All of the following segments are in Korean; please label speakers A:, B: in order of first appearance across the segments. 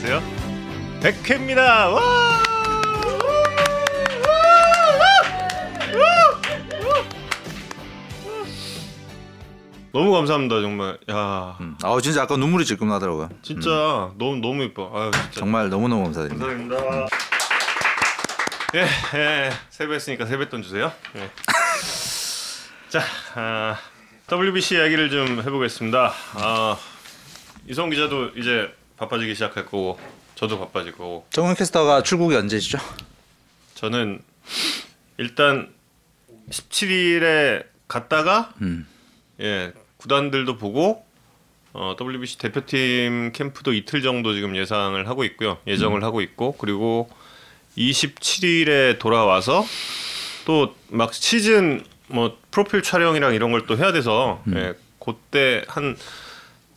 A: 안녕하세요. 백회입니다. 와! 너무 감사합니다 정말. 야
B: 음. 아 진짜 아까 눈물이 질끔 나더라고요.
A: 진짜 너무 너무 예뻐. 아유 진짜.
B: 정말 너무 너무 감사드립니다.
A: 감사합니다. 예, 예, 세배했으니까 세뱃돈 주세요. 예. 자, 아, WBC 이야기를 좀 해보겠습니다. 아, 이성 기자도 이제 바빠지기 시작할 거고, 저도 바빠질 거고,
B: 정은 캐스터가 출국이 언제시죠?
A: 저는 일단 17일에 갔다가
B: 음.
A: 예 구단들도 보고 어, WBC 대표팀 캠프도 이틀 정도 지금 예상을 하고 있고요 예정을 하고 있고 그리고 27일에 돌아와서 또 막 시즌 뭐 프로필 촬영이랑 이런 걸 또 해야 돼서 예 그때 한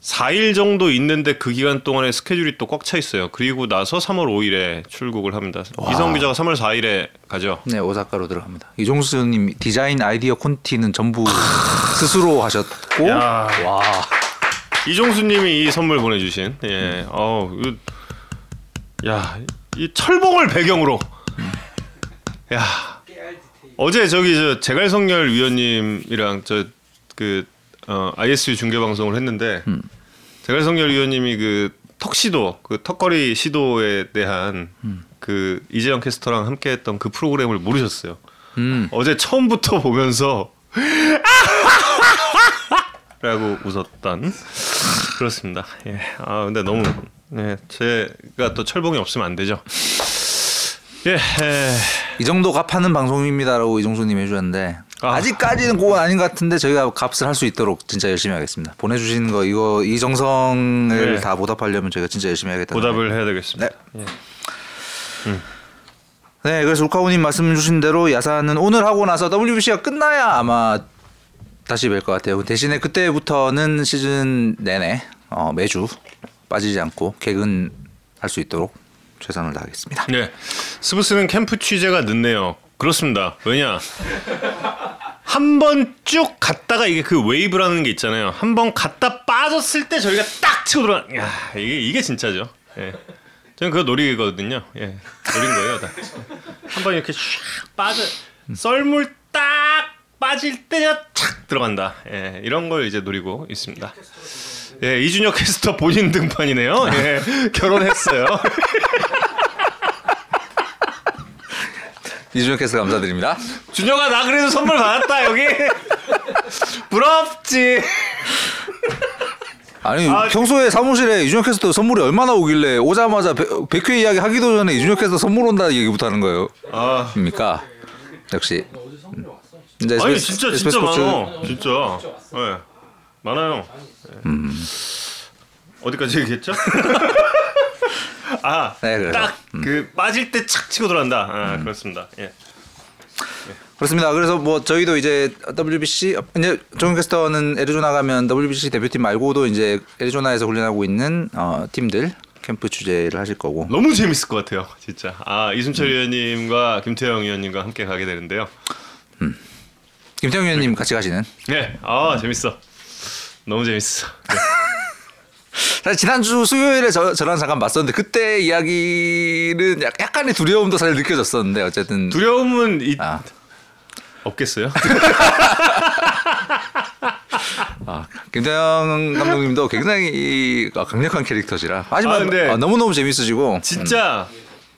A: 4일 정도 있는데 그 기간 동안에 스케줄이 또 꽉 차 있어요. 그리고 나서 3월 5일에 출국을 합니다. 이성 기자가 3월 4일에 가죠.
B: 네 오사카로 들어갑니다. 이종수님 디자인 아이디어 콘티는 전부 스스로 하셨고
A: 야.
B: 와
A: 이종수님이 이 선물 보내주신 예, 어우, 이거- 야, 이 철봉을 배경으로, 야, 어제 저기 저 제갈성렬 위원님이랑 저그 어, ISU 중계 방송을 했는데 제갈성렬 위원님이 그 턱시도 그 턱걸이 시도에 대한 그 이재영 캐스터랑 함께했던 그 프로그램을 모르셨어요.
B: 음.
A: 어제 처음부터 보면서 라고 웃었던 그렇습니다. 예. 아 근데 너무 네, 제가 또 철봉이 없으면 안 되죠. 예. 예.
B: 이 정도 값하는 방송입니다라고 이종수님 해주셨는데
A: 아.
B: 아. 직까지는 그건 아닌 것 같은데 저희가 값을 할 수 있도록 진짜 열심히 하겠습니다. 보내주시는 거 이거 이 정성을
A: 네.
B: 다 보답하려면 저희가 진짜 열심히 하겠다.
A: 보답을 해야 되겠습니다. 예.
B: 네, 그래서 루카우님 말씀 주신 대로 야사는 오늘 하고 나서 WBC가 끝나야 아마 다시 뵐 것 같아요. 대신에 그때부터는 시즌 내내 어, 매주 빠지지 않고 개근 할 수 있도록 최선을 다하겠습니다.
A: 네. 스브스는 캠프 취재가 늦네요. 그렇습니다. 왜냐? 한 번 쭉 갔다가 이게 그 웨이브라는 게 있잖아요. 한 번 갔다 빠졌을 때 저희가 딱 치고 들어가. 야, 이게 이게 진짜죠. 예. 저는 그거 노리거든요. 예. 노린 거예요, 다. 한번 이렇게 샥 빠져 썰물 딱 빠질 때가 착 들어간다. 예. 이런 걸 이제 노리고 있습니다. 예, 이준혁 캐스터 본인 등판이네요. 예. 결혼했어요.
B: 이준혁 캐스 감사드립니다.
A: 준혁아 나 그래도 선물 받았다 여기 부럽지
B: 아니
A: 아,
B: 평소에 사무실에 이준혁 캐스터 선물이 얼마나 오길래 오자마자 백- 백회 이야기 하기도 전에 이준혁 캐스터 선물 온다 얘기부터 하는 거예요.
A: 아
B: 입니까? 역시. 음. 이제
A: 아니
B: SBS
A: 진짜
B: SBS
A: 진짜 많어 진짜 예 많아요 예. 어디까지 얘기했죠 아
B: 네, 그래서.
A: 딱그 빠질 때 착 치고 들어간다. 아, 그렇습니다. 예.
B: 그렇습니다. 그래서 뭐 저희도 이제 WBC 이제 정윤 캐스터는 애리조나 가면 WBC 대표팀 말고도 이제 애리조나에서 훈련하고 있는 어, 팀들 캠프 취재를 하실 거고.
A: 너무 재밌을 것 같아요 진짜. 아 이순철 위원님과 김태형 위원님과 함께 가게 되는데요.
B: 김태형 위원님 같이 가시는.
A: 네 아 재밌어. 너무 재밌어. 네.
B: 지난주 수요일에 저, 저랑 잠깐 봤었는데 그때 이야기는 약- 약간의 두려움도 사실 느껴졌었는데 어쨌든
A: 두려움은 이,
B: 아,
A: 없겠어요
B: 아, 김태형 감독님도 굉장히 어, 강력한 캐릭터시라 하지만
A: 아, 근데
B: 어, 너무너무 재밌으시고
A: 진짜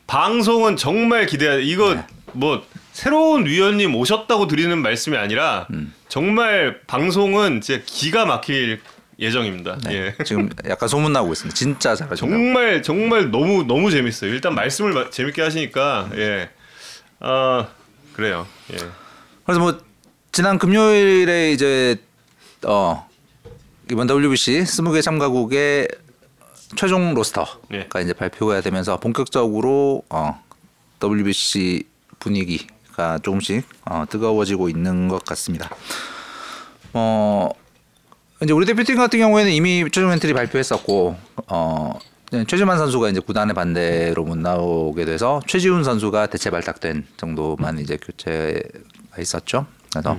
A: 방송은 정말 기대해. 이거
B: 네.
A: 뭐 새로운 위원님 오셨다고 드리는 말씀이 아니라
B: 음.
A: 정말 방송은 진짜 기가 막힐 예정입니다.
B: 네,
A: 예.
B: 지금 약간 소문 나고 있습니다. 진짜 잘하신다.
A: 정말 정말 너무 너무 재밌어요. 일단 말씀을 마- 재밌게 하시니까 예. 아 그래요. 예.
B: 그래서 뭐 지난 금요일에 이제 어 이번 WBC 20개 참가국의 최종 로스터가
A: 네.
B: 이제 발표가 되면서 본격적으로 어 WBC 분위기가 조금씩 어, 뜨거워지고 있는 것 같습니다. 어 이제 우리 대표팀 같은 경우에는 이미 최종 엔트리 발표했었고 어 최지만 선수가 이제 구단의 반대로 못 나오게 돼서 최지훈 선수가 대체 발탁된 정도만 이제 교체가 있었죠. 그래서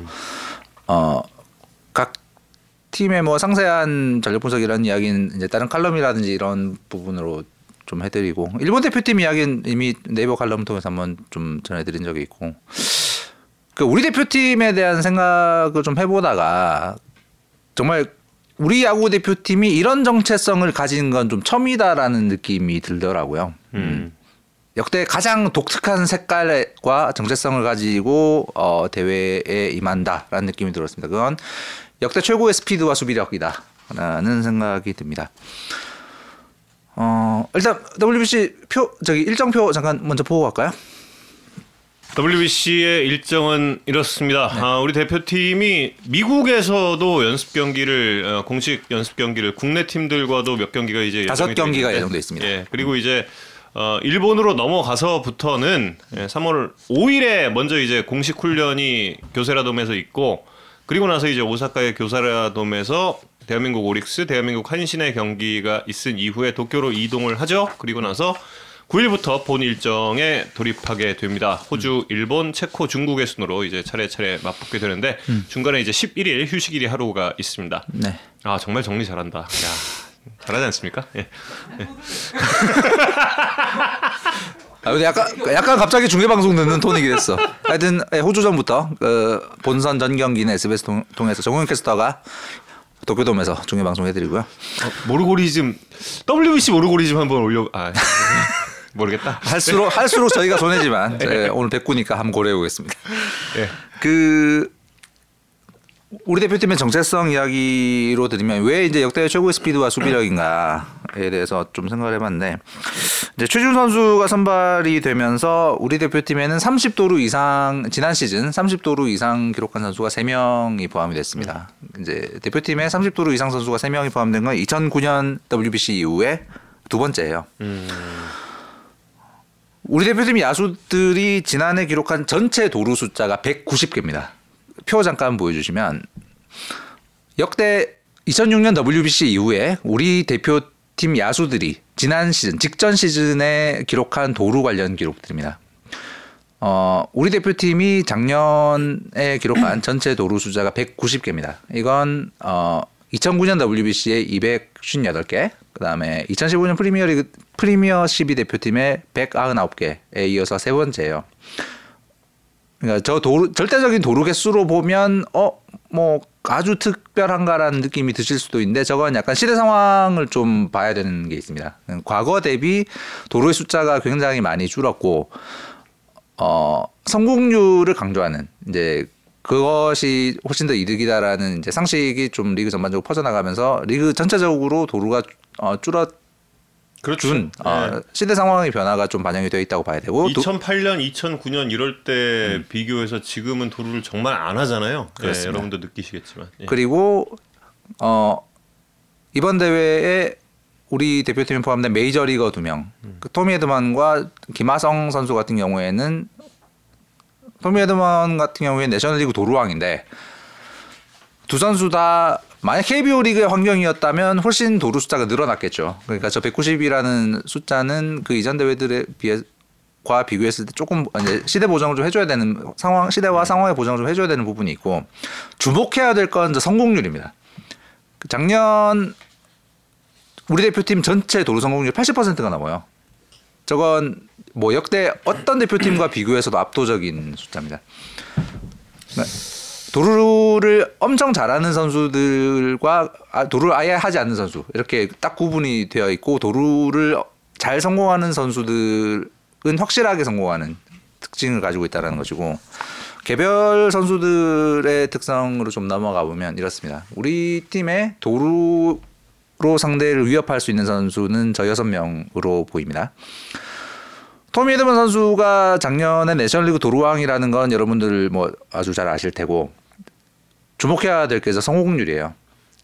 B: 어각 팀의 뭐 상세한 전력 분석이라는 이야기는 이제 다른 칼럼이라든지 이런 부분으로 좀 해드리고 일본 대표팀 이야기는 이미 네이버 칼럼 통해서 한번 좀 전해드린 적이 있고 그 우리 대표팀에 대한 생각을 좀 해보다가 정말 우리 야구 대표팀이 이런 정체성을 가진 건 좀 처음이다라는 느낌이 들더라고요.
A: 음.
B: 역대 가장 독특한 색깔과 정체성을 가지고 어, 대회에 임한다라는 느낌이 들었습니다. 그건 역대 최고의 스피드와 수비력이다라는 생각이 듭니다. 어, 일단 WBC 표 저기 일정표 잠깐 먼저 보고 갈까요?
A: WBC의 일정은 이렇습니다.
B: 네.
A: 아, 우리 대표팀이 미국에서도 연습 경기를 어, 공식 연습 경기를 국내 팀들과도 몇 경기가 이제
B: 다섯 경기가 예정돼 있습니다.
A: 예, 그리고 이제 어, 일본으로 넘어가서부터는 예, 3월 5일에 먼저 이제 공식 훈련이 교세라돔에서 있고 그리고 나서 이제 오사카의 교세라돔에서 대한민국 오릭스, 대한민국 한신의 경기가 있은 이후에 도쿄로 이동을 하죠. 그리고 나서 9일부터 본 일정에 돌입하게 됩니다. 호주, 일본, 체코, 중국의 순으로 이제 차례차례 맞붙게 되는데 중간에 이제 11일 휴식일이 하루가 있습니다.
B: 네.
A: 아 정말 정리 잘한다. 야 잘하지 않습니까? 예.
B: 아, 근데 약간 약간 갑자기 중계 방송 듣는 톤이긴 했어. 하여튼 예, 호주전부터 그 본선 전 경기는 SBS 통, 통해서 정우영 캐스터가 도쿄돔에서 중계 방송 해드리고요.
A: 어, 모르고리즘 WBC 모르고리즘 한번 올려. 아 모르겠다.
B: 할수록 할수록 저희가 손해지만 예, 오늘 백구니까 한번 고려해 보겠습니다.
A: 예.
B: 그 우리 대표팀의 정체성 이야기로 드리면 왜 이제 역대 최고의 스피드와 수비력인가에 대해서 좀 생각을 해봤는데 이제 최준 선수가 선발이 되면서 우리 대표팀에는 30도루 이상 지난 시즌 30도루 이상 기록한 선수가 3명이 포함이 됐습니다. 이제 대표팀에 30도루 이상 선수가 3명이 포함된 건 2009년 WBC 이후에 두 번째예요. 우리 대표팀 야수들이 지난해 기록한 전체 도루 숫자가 190개입니다. 표 잠깐 보여주시면 역대 2006년 WBC 이후에 우리 대표팀 야수들이 지난 시즌 직전 시즌에 기록한 도루 관련 기록들입니다. 어, 우리 대표팀이 작년에 기록한 전체 도루 숫자가 190개입니다. 이건 어, 2009년 WBC에 258개, 그다음에 2015년 프리미어리그 프리미어십이 대표팀의 199개에 이어서 세 번째예요. 그러니까 저 도루, 절대적인 도루 개수로 보면 어 뭐 아주 특별한가라는 느낌이 드실 수도 있는데 저건 약간 시대 상황을 좀 봐야 되는 게 있습니다. 과거 대비 도루의 숫자가 굉장히 많이 줄었고 어 성공률을 강조하는 이제 그것이 훨씬 더 이득이다라는 이제 상식이 좀 리그 전반적으로 퍼져나가면서 리그 전체적으로 도루가 어, 줄었
A: 그렇죠.
B: 준 어, 시대 상황의 변화가 좀 반영이 되어 있다고 봐야 되고 도-
A: 2008년, 2009년 이럴 때 비교해서 지금은 도루를 정말 안 하잖아요. 예,
B: 그렇습니다.
A: 여러분도 느끼시겠지만. 예.
B: 그리고 어 이번 대회에 우리 대표팀에 포함된 메이저리거 두 명, 그 토미 헤드만과 김하성 선수 같은 경우에는 토미 헤드만 같은 경우에 내셔널리그 도루왕인데 두 선수 다 만약 KBO 리그의 환경이었다면 훨씬 도루 숫자가 늘어났겠죠. 그러니까 저 190이라는 숫자는 그 이전 대회들에 비해 과 비교했을 때 조금 이제 시대 보정을 좀 해줘야 되는 상황 시대와 상황의 보정을 좀 해줘야 되는 부분이 있고 주목해야 될 건 성공률입니다. 그 작년 우리 대표팀 전체 도루 성공률 80%가 넘어요. 저건 뭐 역대 어떤 대표팀과 비교해서도 압도적인 숫자입니다. 그러니까 도루를 엄청 잘하는 선수들과 아, 도루를 아예 하지 않는 선수 이렇게 딱 구분이 되어 있고 도루를 잘 성공하는 선수들은 확실하게 성공하는 특징을 가지고 있다는 것이고 개별 선수들의 특성으로 좀 넘어가 보면 이렇습니다. 우리 팀의 도루 로 상대를 위협할 수 있는 선수는 저 여섯 명으로 보입니다. 토미 헤드먼 선수가 작년에 내셔널리그 도루왕이라는 건 여러분들 뭐 아주 잘 아실 테고 주목해야 될 게 성공률이에요.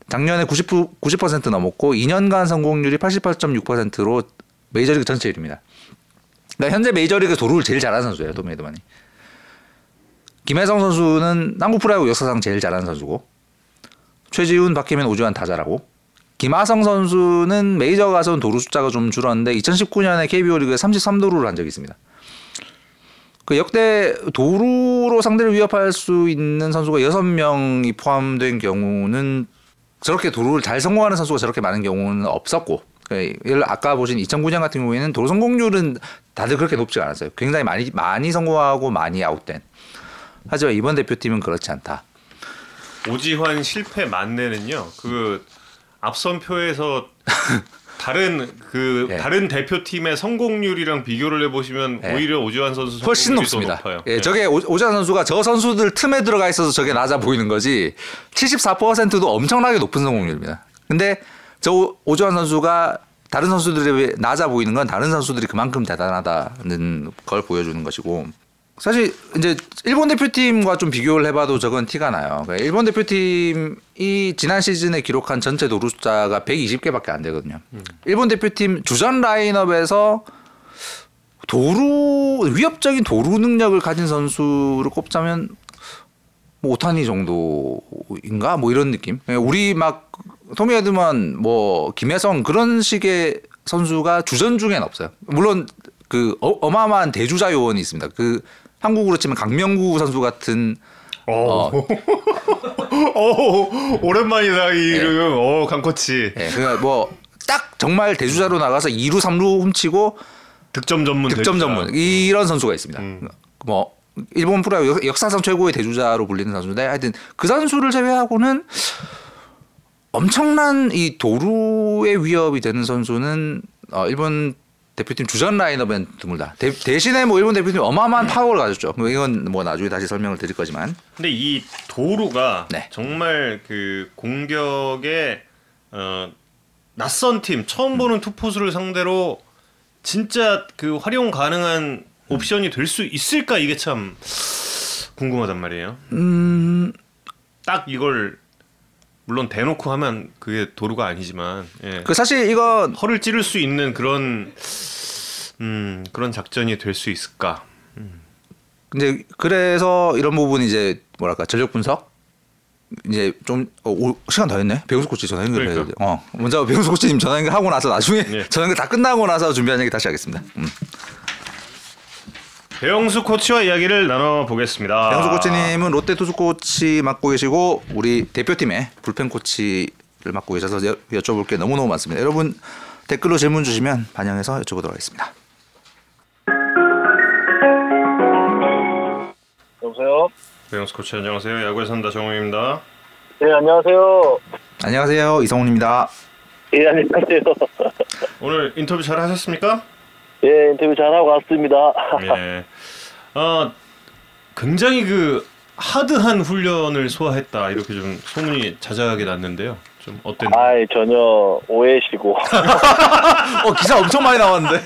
B: 작년에 90, 90% 넘었고 2년간 성공률이 88.6%로 메이저리그 전체 1위입니다. 그러니까 현재 메이저리그 도루를 제일 잘하는 선수예요, 토미 헤드먼이. 김혜성 선수는 한국 프로야구 역사상 제일 잘하는 선수고 최지훈, 박혜민, 오주환 다 잘하고 김하성 선수는 메이저 가서는 도루 숫자가 좀 줄었는데 2019년에 KBO 리그에 33도루를 한 적이 있습니다. 그 역대 도루로 상대를 위협할 수 있는 선수가 6명이 포함된 경우는 저렇게 도루를 잘 성공하는 선수가 저렇게 많은 경우는 없었고 그 예를 아까 보신 2009년 같은 경우에는 도로 성공률은 다들 그렇게 높지 않았어요. 굉장히 많이 많이 성공하고 많이 아웃된. 하지만 이번 대표팀은 그렇지 않다.
A: 오지환 실패 만내는요. 그 앞선 표에서 다른 그
B: 예.
A: 다른 대표팀의 성공률이랑 비교를 해보시면
B: 예.
A: 오히려 오지환 선수
B: 훨씬 높습니다.
A: 높아요.
B: 예, 저게 오- 오지환 선수가 저 선수들 틈에 들어가 있어서 저게 낮아 보이는 거지. 74%도 엄청나게 높은 성공률입니다. 근데 저 오- 오지환 선수가 다른 선수들에 낮아 보이는 건 다른 선수들이 그만큼 대단하다는 걸 보여주는 것이고 사실 이제 일본 대표팀과 좀 비교를 해봐도 저건 티가 나요. 그러니까 일본 대표팀이 지난 시즌에 기록한 전체 도루 숫자가 120개밖에 안 되거든요. 일본 대표팀 주전 라인업에서 도루 위협적인 도루 능력을 가진 선수를 꼽자면 뭐 오타니 정도인가 뭐 이런 느낌. 예, 우리 막 토미 헤드만 뭐 김혜성 그런 식의 선수가 주전 중엔 없어요. 물론 그 어, 어마어마한 대주자 요원이 있습니다. 그 한국으로 치면 강명구 선수 같은
A: 어. 어, 오랜만이다 이 이름. 어, 강코치.
B: 예, 그러니까 뭐딱 정말 대주자로 나가서 2루 3루 훔치고
A: 득점 전문
B: 득점
A: 대주자.
B: 전문 이런 선수가 있습니다.
A: 음.
B: 뭐 일본 프로 역- 역사상 최고의 대주자로 불리는 선수인데 하여튼 그 선수를 제외하고는 엄청난 이 도루의 위협이 되는 선수는 어, 일본 대표팀 주전 라인업엔 드물다. 대, 대신에 뭐 일본 대표팀 어마어마한 파워를 가졌죠. 뭐 이건 뭐 나중에 다시 설명을 드릴 거지만
A: 근데 이 도루가
B: 네.
A: 정말 그 공격에 어, 낯선 팀 처음 보는 투포수를 상대로 진짜 그 활용 가능한 옵션이 될 수 있을까 이게 참 궁금하단 말이에요.
B: 음,
A: 딱 이걸 물론 대놓고 하면 그게 도루가 아니지만 예.
B: 그 사실 이건
A: 허를 찌를 수 있는 그런 음 그런 작전이 될 수 있을까?
B: 이제 그래서 이런 부분이 이제 뭐랄까 전력 분석 이제 좀 어, 오, 시간 다 했네. 배우수 코치 전화 연결해야 돼.
A: 그러니까.
B: 어 먼저 배우수 코치님 전화 연결하고 나서 나중에
A: 예.
B: 전화 연결 다 끝나고 나서 준비한 얘기 다시 하겠습니다. 음.
A: 배영수 코치와 이야기를 나눠 보겠습니다.
B: 배우수 코치님은 롯데 투수 코치 맡고 계시고 우리 대표팀의 불펜 코치를 맡고 계셔서 여, 여쭤볼 게 너무 너무 많습니다. 여러분 댓글로 질문 주시면 반영해서 여쭤보도록 하겠습니다.
C: 여보세요?
A: 배영수 코치 안녕하세요. 야구에 산다 정우입니다.
C: 네, 안녕하세요.
B: 안녕하세요 이성훈입니다.
C: 예, 안녕하세요.
A: 오늘 인터뷰 잘 하셨습니까?
C: 예, 인터뷰 잘하고 왔습니다.
A: 예. 어, 굉장히 그 hard한 훈련을 소화했다 이렇게 좀 소문이 자자하게 났는데요. 좀 어땠나요?
C: 아이, 전혀 오해시고.
B: 어 기사 엄청 많이 나왔는데.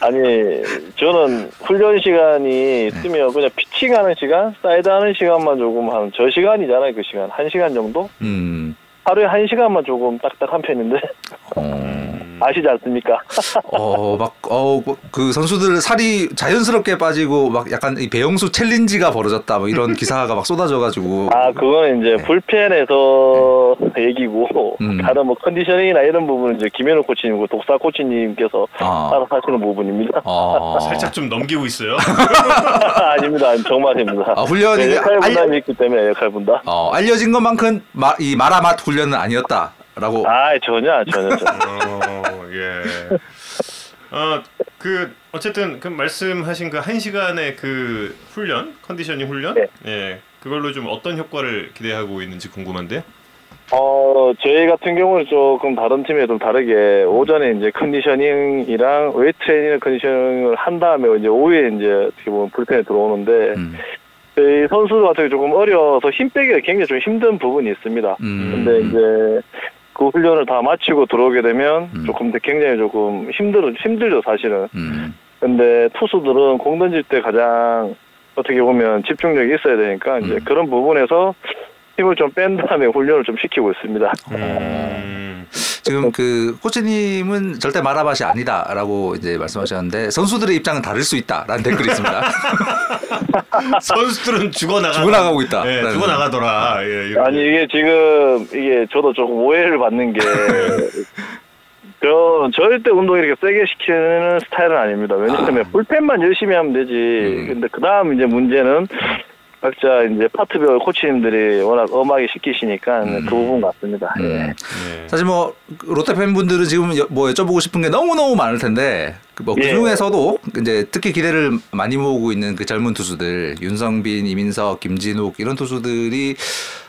C: 아니, 저는 훈련 시간이 있으면 그냥 피칭하는 시간, 사이드 하는 시간만 조금 한, 저 시간이잖아요, 그 시간. 한 시간 정도?
B: 음.
C: 하루에 한 시간만 조금 딱딱한 편인데.
B: 어.
C: 아시지 않습니까?
B: 어, 막, 어, 뭐그 선수들 살이 자연스럽게 빠지고, 막 약간 이 배영수 챌린지가 벌어졌다, 뭐 이런 기사가 막 쏟아져가지고.
C: 아, 그거는 이제 불펜에서 얘기고,
B: 음.
C: 다른 뭐 컨디셔닝이나 이런 부분은 이제 김현우 코치님과 독사 코치님께서
B: 아.
C: 알아서 하시는 부분입니다.
B: 어,
A: 살짝 좀 넘기고 있어요.
C: 아닙니다. 정말입니다.
B: 아, 훈련이
C: 네, 역할
B: 알-
C: 분담이 있기 때문에 역할 분담.
B: 어, 알려진 것만큼 마, 이 마라맛 훈련은 아니었다 라고.
C: 아 전혀 전혀 전혀.
A: 어, 예. 어, 그 어쨌든 그 말씀하신 그 한 시간의 그 훈련, conditioning 훈련,
C: 네.
A: 예, 그걸로 좀 어떤 효과를 기대하고 있는지 궁금한데요.
C: 어 저희 같은 경우는 조금 다른 팀에 좀 다르게 오전에 이제 conditioning이랑 웨이트 트레이닝 conditioning을 한 다음에 이제 오후에 이제 어떻게 보면 불펜에 들어오는데
B: 음,
C: 저희 선수들 같은 경우 조금 어려서 힘 빼기가 굉장히 좀 힘든 부분이 있습니다.
B: 음.
C: 근데 이제 그 훈련을 다 마치고 들어오게 되면
B: 음.
C: 조금 더 굉장히 조금 힘들 힘들죠 사실은.
B: 음,
C: 근데 투수들은 공 던질 때 가장 어떻게 보면 집중력이 있어야 되니까 이제
B: 음.
C: 그런 부분에서 힘을 좀 뺀 다음에 훈련을 좀 시키고 있습니다.
A: 음,
B: 지금 그 코치님은 절대 마라맛이 아니다라고 이제 말씀하셨는데 선수들의 입장은 다를 수 있다라는 댓글이 있습니다.
A: 선수들은 죽어 나가
B: 죽어 나가고 있다.
A: 예, 죽어 나가더라. 예, 이런.
C: 아니 이게 지금 이게 저도 조금 오해를 받는 게 저 절대 운동 이렇게 세게 시키는 스타일은 아닙니다. 왜냐하면
B: 아.
C: 불펜만 열심히 하면 되지.
B: 음.
C: 근데 그 다음 이제 문제는 각자 이제 파트별 코치님들이 워낙 엄하게 시키시니까
B: 음.
C: 그 부분 같습니다. 예.
B: 음.
A: 네.
B: 사실 뭐 롯데 팬분들은 지금 여- 뭐 여쭤보고 싶은 게 너무 너무 많을 텐데 뭐
C: 예.
B: 그중에서도 이제 특히 기대를 많이 모으고 있는 그 젊은 투수들 윤성빈, 이민석, 김진욱 이런 투수들이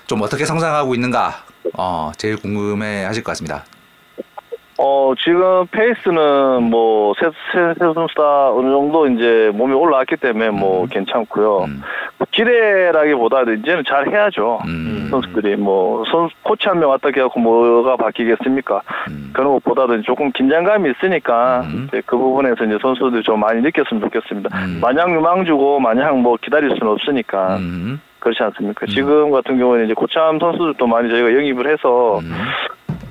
B: 좀 어떻게 성장하고 있는가 어 제일 궁금해 하실 것 같습니다.
C: 어, 지금 페이스는 뭐, 세, 세, 세 선수다 어느 정도 이제 몸이 올라왔기 때문에 뭐 괜찮고요.
B: 음.
C: 기대라기보다는 이제는 잘 해야죠.
B: 음.
C: 선수들이 뭐, 선, 코치 한 명 왔다 해갖고 뭐가 바뀌겠습니까?
B: 음.
C: 그런 것보다는 조금 긴장감이 있으니까
B: 음.
C: 그 부분에서 이제 선수들이 좀 많이 느꼈으면 좋겠습니다.
B: 음.
C: 마냥 유망주고 마냥 뭐 기다릴 수는 없으니까
B: 음.
C: 그렇지 않습니까? 지금 같은 경우는 이제 고참 선수들도 많이 저희가 영입을 해서
B: 음.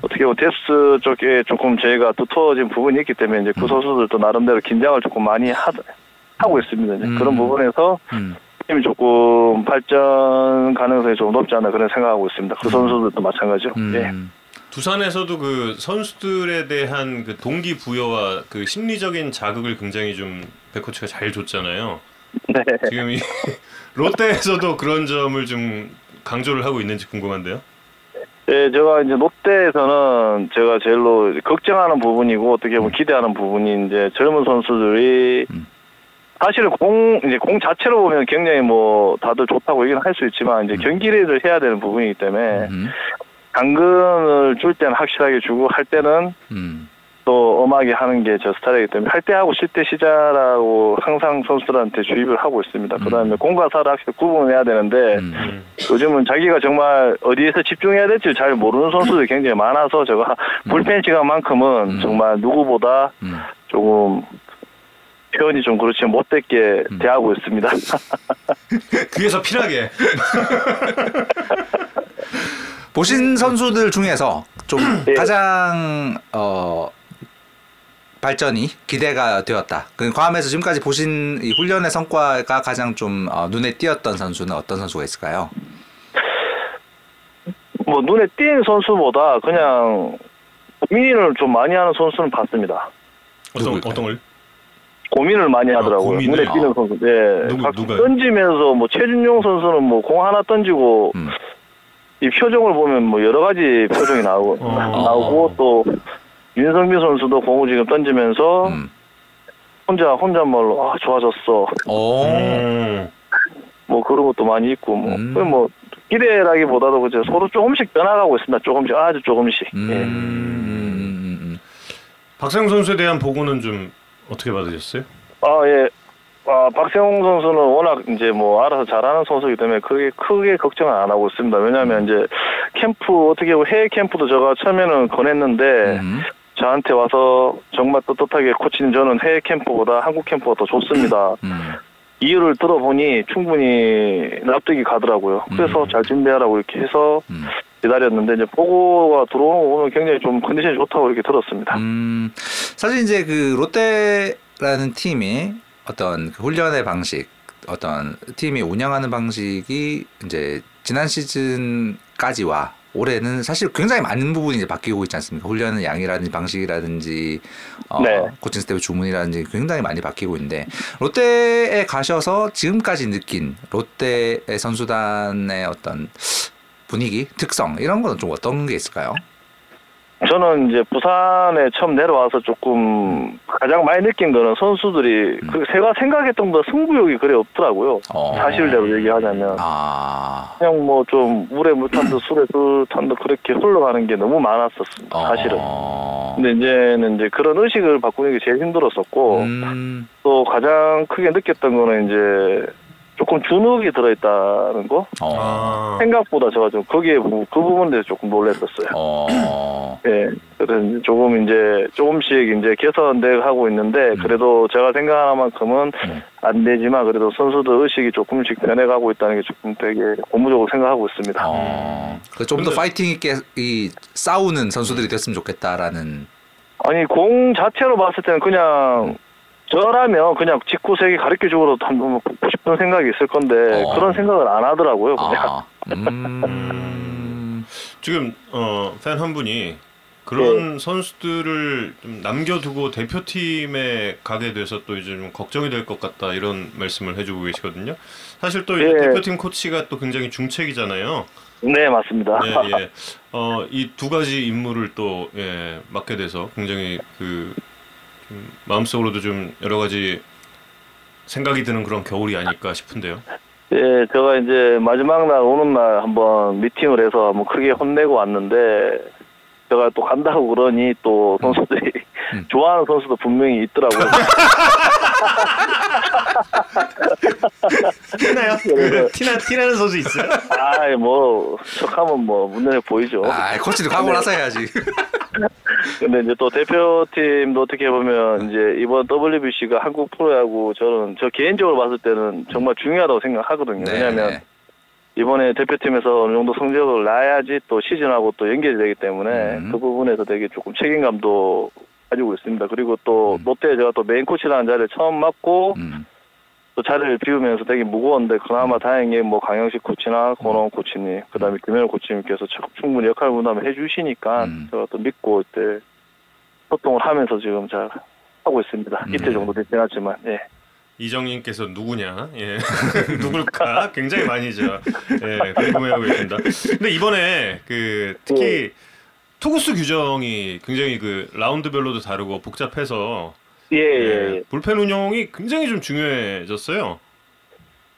C: 어떻게 보면 테스트 쪽에 조금 저희가 두터워진 부분이 있기 때문에 이제 그
B: 음.
C: 선수들도 나름대로 긴장을 조금 많이 하, 하고 있습니다. 이제
B: 음.
C: 그런 부분에서
B: 음.
C: 팀이 조금 발전 가능성이 좀 높지 않나 그런 생각하고 있습니다. 그 선수들도 마찬가지로.
B: 음.
C: 예.
A: 두산에서도 그 선수들에 대한 그 동기 부여와 그 심리적인 자극을 굉장히 좀 백코치가 잘 줬잖아요.
C: 네.
A: 지금 이 롯데에서도 그런 점을 좀 강조를 하고 있는지 궁금한데요.
C: 예, 제가 이제 롯데에서는 제가 제일로 걱정하는 부분이고 어떻게 보면 기대하는 부분이 이제 젊은 선수들이
B: 음.
C: 사실은 공 이제 공 자체로 보면 굉장히 뭐 다들 좋다고 얘기는 할 수 있지만 이제 경기를 해야 되는 부분이기 때문에
B: 음.
C: 당근을 줄 때는 확실하게 주고 할 때는
B: 음.
C: 또 엄하게 하는 게저 스타일이기 때문에 할 때 하고 쉴 때 쉬자라고 항상 선수들한테 주입을 하고 있습니다. 그다음에 공과 사를 확실히 구분해야 되는데
B: 음.
A: 음.
C: 요즘은 자기가 정말 어디에서 집중해야 될지 잘 모르는 선수들이 굉장히 많아서 제가 불펜 시간만큼은
B: 음.
C: 정말 누구보다
B: 음.
C: 조금 표현이 좀 그렇지 못되게
B: 음.
C: 대하고 있습니다.
A: 그래서 필하게
B: 보신 선수들 중에서 좀
C: 예.
B: 가장 어 발전이 기대가 되었다. 그 과함에서 지금까지 보신 이 훈련의 성과가 가장 좀 어, 눈에 띄었던 선수는 어떤 선수가 있을까요?
C: 뭐 눈에 띈 선수보다 그냥 고민을 좀 많이 하는 선수는 봤습니다.
A: 어떤? 어떤 걸?
C: 고민을 많이
A: 아,
C: 하더라고요.
A: 고민을?
C: 눈에 띄는
B: 아.
C: 선수. 예.
A: 누구-?
C: 던지면서 뭐 최준용 선수는 뭐 공 하나 던지고
B: 음.
C: 이 표정을 보면 뭐 여러 가지 표정이 나오고
A: 어.
C: 나오고 또 윤성빈 선수도 공을 지금 던지면서
B: 음.
C: 혼자 혼잣말로 아 좋아졌어.
B: 오.
A: 음.
C: 뭐 그런 것도 많이 있고 뭐,
B: 음.
C: 그뭐 기대라기보다도 그저 서로 조금씩 변화가고 있습니다. 조금씩 아주 조금씩.
B: 음.
C: 예.
B: 음. 음.
A: 박세웅 선수에 대한 보고는 좀 어떻게 받으셨어요?
C: 아 예. 아 박세홍 선수는 워낙 이제 뭐 알아서 잘하는 선수이기 때문에 크게 크게 걱정은 안 하고 있습니다. 왜냐하면 이제 캠프 어떻게 해외 캠프도 제가 처음에는 권했는데
B: 음.
C: 저한테 와서 정말 떳떳하게 코치님 저는 해외 캠프보다 한국 캠프가 더 좋습니다.
B: 음.
C: 이유를 들어보니 충분히 납득이 가더라고요. 그래서
B: 음.
C: 잘 준비하라고 이렇게 해서
B: 음. 기다렸는데
C: 기다렸는데 이제 보고가 들어오면 굉장히 좀 컨디션이 좋다고 이렇게 들었습니다.
B: 음, 사실 이제 그 롯데라는 팀이 어떤 그 훈련의 방식, 어떤 팀이 운영하는 방식이 이제 지난 시즌까지와 올해는 사실 굉장히 많은 부분이 이제 바뀌고 있지 않습니까? 훈련의 양이라든지 방식이라든지 어,
C: 네.
B: 코칭 스태프 주문이라든지 굉장히 많이 바뀌고 있는데 롯데에 가셔서 지금까지 느낀 롯데의 선수단의 어떤 분위기, 특성 이런 거는 좀 어떤 게 있을까요?
C: 저는 이제 부산에 처음 내려와서 조금 가장 많이 느낀 거는 선수들이
B: 음.
C: 그 제가 생각했던 것보다 승부욕이 그래 없더라고요.
B: 어.
C: 사실대로 얘기하자면
B: 아.
C: 그냥 뭐 좀 물에 물 탄 듯 술에 술 탄 듯 그렇게 흘러가는 게 너무 많았었습니다. 사실은.
B: 어.
C: 근데 이제는 이제 그런 의식을 바꾸는 게 제일 힘들었었고
B: 음.
C: 또 가장 크게 느꼈던 거는 이제 조금 주눅이 들어있다는 거
B: 어.
A: 아.
C: 생각보다 제가 좀 거기에 부- 그 부분에 대해서 조금 놀랐었어요.
B: 어.
C: 예, 그래서 조금 이제 조금씩 이제 개선돼 하고 있는데 그래도 제가 생각하는 만큼은
B: 음.
C: 안 되지만 그래도 선수들 의식이 조금씩 변해가고 있다는 게 조금 되게 고무적으로 생각하고 있습니다.
B: 어. 좀더
A: 근데-
B: 파이팅 있게 이 싸우는 선수들이 됐으면 좋겠다라는.
C: 아니 공 자체로 봤을 때는 그냥 저라면 그냥 직구 세개 가르쳐 주고도 한번 보고 싶은 생각이 있을 건데
B: 어.
C: 그런 생각을 안 하더라고요. 그냥.
B: 아. 음.
A: 지금 어, 팬 한 분이 그런 선수들을 좀 남겨두고 대표팀에 가게 돼서 또 이제 좀 걱정이 될 것 같다 이런 말씀을 해주고 계시거든요. 사실 또 이제
C: 예.
A: 대표팀 코치가 또 굉장히 중책이잖아요.
C: 네, 맞습니다.
A: 예, 예. 어, 이 두 가지 임무를 또 예, 맡게 돼서 굉장히 그 좀 마음속으로도 좀 여러 가지 생각이 드는 그런 겨울이 아닐까 싶은데요.
C: 예, 제가 이제 마지막 날 오는 날 한번 미팅을 해서 한번 크게 혼내고 왔는데 제가 또 간다고 그러니 또 선수들이
B: 음.
C: 좋아하는 선수도 분명히 있더라고요.
A: 티나요?
C: 그래서-
A: 티나 티나는 선수 있어요?
C: 아이 뭐 척하면 뭐 문제 보이죠.
B: 아, 코치도 각오 나서 해야지.
C: 근데 이제 또 대표팀도 어떻게 보면 이제 이번 WBC가 한국 프로야구 저는 저 개인적으로 봤을 때는 정말 중요하다고 생각하거든요.
B: 네.
C: 왜냐하면 이번에 대표팀에서 어느 정도 성적을 놔야지 또 시즌하고 또 연결이 되기 때문에
B: 음.
C: 그 부분에서 되게 조금 책임감도 가지고 있습니다. 그리고 또 롯데에 제가 또 메인 코치라는 자리를 처음 맡고
B: 음.
C: 또 자리를 비우면서 되게 무거웠는데 그나마 다행히 뭐 강영식 코치나 권원 코치님 그다음에 김현우 코치님께서 참- 충분히 역할 분담을 해주시니까
B: 음.
C: 제가 또 믿고 이때 소통을 하면서 지금 잘 하고 있습니다.
B: 음.
C: 이틀 정도 되긴 하지만 예.
A: 이정님께서 누구냐? 예. 누굴까? 굉장히 많이죠. 예, 궁금해하고 계십니다. 근데 이번에 그 특히 투구수 규정이 굉장히 그 라운드별로도 다르고 복잡해서
C: 예, 예,
A: 예,
C: 예.
A: 불펜 운영이 굉장히 좀 중요해졌어요.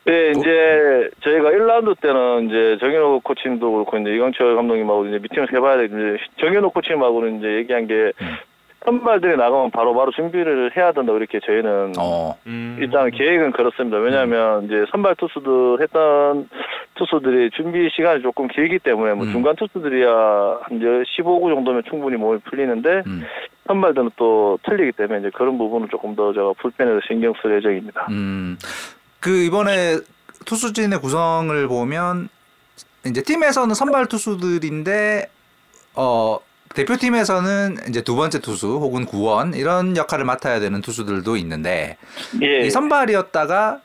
C: 예, 이제 저희가 1라운드 때는 이제 정현호 코치님도 그렇고 이제 이광철 감독님하고 이제 미팅을 해봐야 돼. 이제 정현호 코치님하고는 이제 얘기한 게
B: 음.
C: 선발들이 나가면 바로 바로 준비를 해야 된다 이렇게 저희는
B: 어.
A: 음.
C: 일단 계획은 그렇습니다. 왜냐하면 이제 선발 투수들 했던 투수들이 준비 시간이 조금 길기 때문에 뭐
B: 음.
C: 중간 투수들이야 한 15구 정도면 충분히 몸이 풀리는데
B: 음.
C: 선발들은 또 틀리기 때문에 이제 그런 부분은 조금 더 제가 불펜에서 신경 쓸 예정입니다.
B: 음. 그 이번에 투수진의 구성을 보면 이제 팀에서는 선발 투수들인데 어 대표팀에서는 이제 두 번째 투수 혹은 구원 이런 역할을 맡아야 되는 투수들도 있는데
C: 예.
B: 이 선발이었다가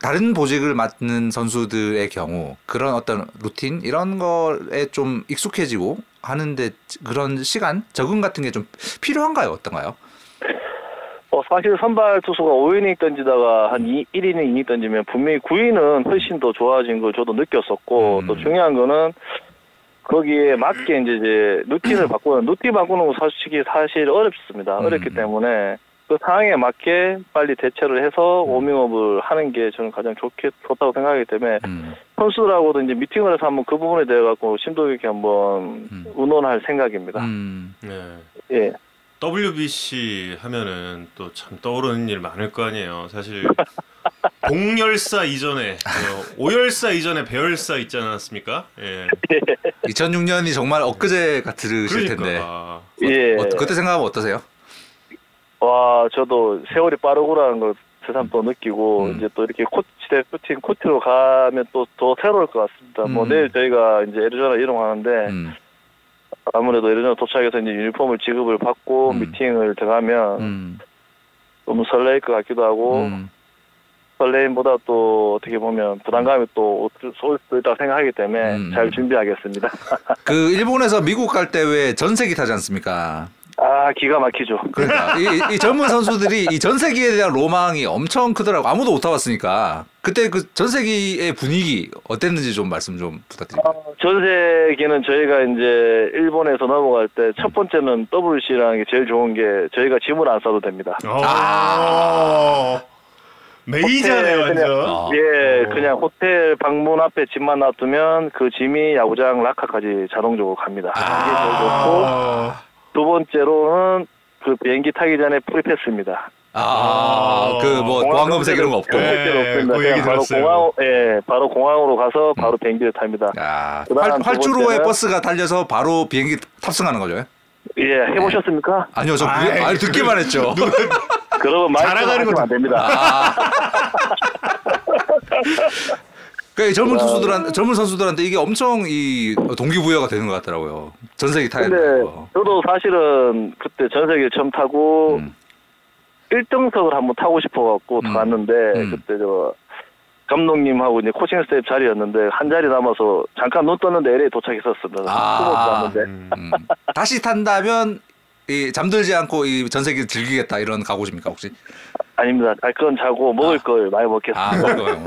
B: 다른 보직을 맡는 선수들의 경우 그런 어떤 루틴 이런 거에 좀 익숙해지고 하는데 그런 시간 적응 같은 게 좀 필요한가요 어떤가요?
C: 어, 사실 선발 투수가 5이닝 던지다가 한 2, 1이닝, 2이닝 던지면 분명히 9이는 훨씬 더 좋아진 걸 저도 느꼈었고
B: 음.
C: 또 중요한 거는 거기에 맞게 이제, 이제 루틴을 바꾸는 루틴 바꾸는 거 솔직히 사실 어렵습니다.
B: 음.
C: 어렵기 때문에 그 상황에 맞게 빨리 대처를 해서
B: 음.
C: 워밍업을 하는 게 저는 가장 좋게 좋다고 생각하기 때문에
B: 음.
C: 선수들하고도 이제 미팅을 해서 한번 그 부분에 대해 갖고 심도 있게 한번
B: 음.
C: 의논할 생각입니다.
B: 음.
A: 네.
C: 예.
A: WBC 하면은 또 참 떠오르는 일 많을 거 아니에요. 사실 공열사 이전에 어, 오열사 이전에 배열사 있지 않았습니까? 예.
B: 2006년이 정말 엊그제 같으실 텐데
A: 그러니까
C: 예.
B: 어, 그때 생각하면 어떠세요?
C: 와, 저도 세월이 빠르구라는 걸 새삼 또 느끼고,
B: 음.
C: 이제 또 이렇게 코치, 대표팀 코치로 가면 또 더 새로울 것 같습니다. 뭐
B: 음.
C: 내일 저희가 이제 애리조나 이동하는데,
B: 음.
C: 아무래도 애리조나 도착해서 이제 유니폼을 지급을 받고
B: 음.
C: 미팅을 들어가면
B: 음.
C: 너무 설레일 것 같기도 하고,
B: 음.
C: 설레임보다 또 어떻게 보면 부담감이 또 쏠 수도 있다고 생각하기 때문에
B: 음.
C: 잘 준비하겠습니다.
B: 그 일본에서 미국 갈 때 왜 전세기 타지 않습니까?
C: 아, 기가 막히죠.
B: 그러니까 이, 이 젊은 선수들이 이 전세기에 대한 로망이 엄청 크더라고 아무도 못 타봤으니까 그때 그 전세기의 분위기 어땠는지 좀 말씀 좀 부탁드립니다.
C: 전세기는 저희가 이제 일본에서 넘어갈 때 첫 번째는 WC라는 게 제일 좋은 게 저희가 짐을 안 싸도 됩니다.
A: 아. 메이저네 완전.
B: 아.
C: 예,
A: 오.
C: 그냥 호텔 방문 앞에 짐만 놔두면 그 짐이 야구장 라카까지 자동적으로 갑니다. 이게 제일 좋고
A: 아.
C: 두 번째로는 그 비행기 타기 전에 free pass입니다.
B: 아 그뭐 검색 이런 거 없고.
A: 네.
C: 없습니다.
A: 그 얘기
C: 그냥 바로
A: 들었어요.
C: 공항, 예, 바로 공항으로 가서 바로 비행기를 탑니다.
B: 야,
C: 그다음
B: 활,
C: 두
B: 활주로에
C: 번째는-
B: 버스가 달려서 바로 비행기 탑승하는 거죠?
C: 예, 해보셨습니까?
B: 아니요, 저 그게
A: 아이,
B: 아니, 듣기만 했죠.
C: 그러면 많이
A: 자랑하는
C: 하시면
A: 것도-
C: 안 됩니다.
B: 아. 그 젊은 투수들한 젊은 선수들한테 이게 엄청 이 동기부여가 되는 것 같더라고요. 전세기 타야
C: 근데. 저도 사실은 그때 전세기를 처음 타고
B: 음.
C: 1등석을 한번 타고 싶어갖고
B: 음.
C: 갔는데
B: 음.
C: 그때 저 감독님하고 이제 코칭 스텝 자리였는데 한 자리 남아서 잠깐 눈 떴는데 LA 도착했었습니다.
B: 아.
A: 음.
B: 음. 다시 탄다면 이 잠들지 않고 이 전세기를 즐기겠다 이런 각오십니까 혹시?
C: 아닙니다. 잘건 자고 먹을 걸 많이 먹겠습니다.
B: 아.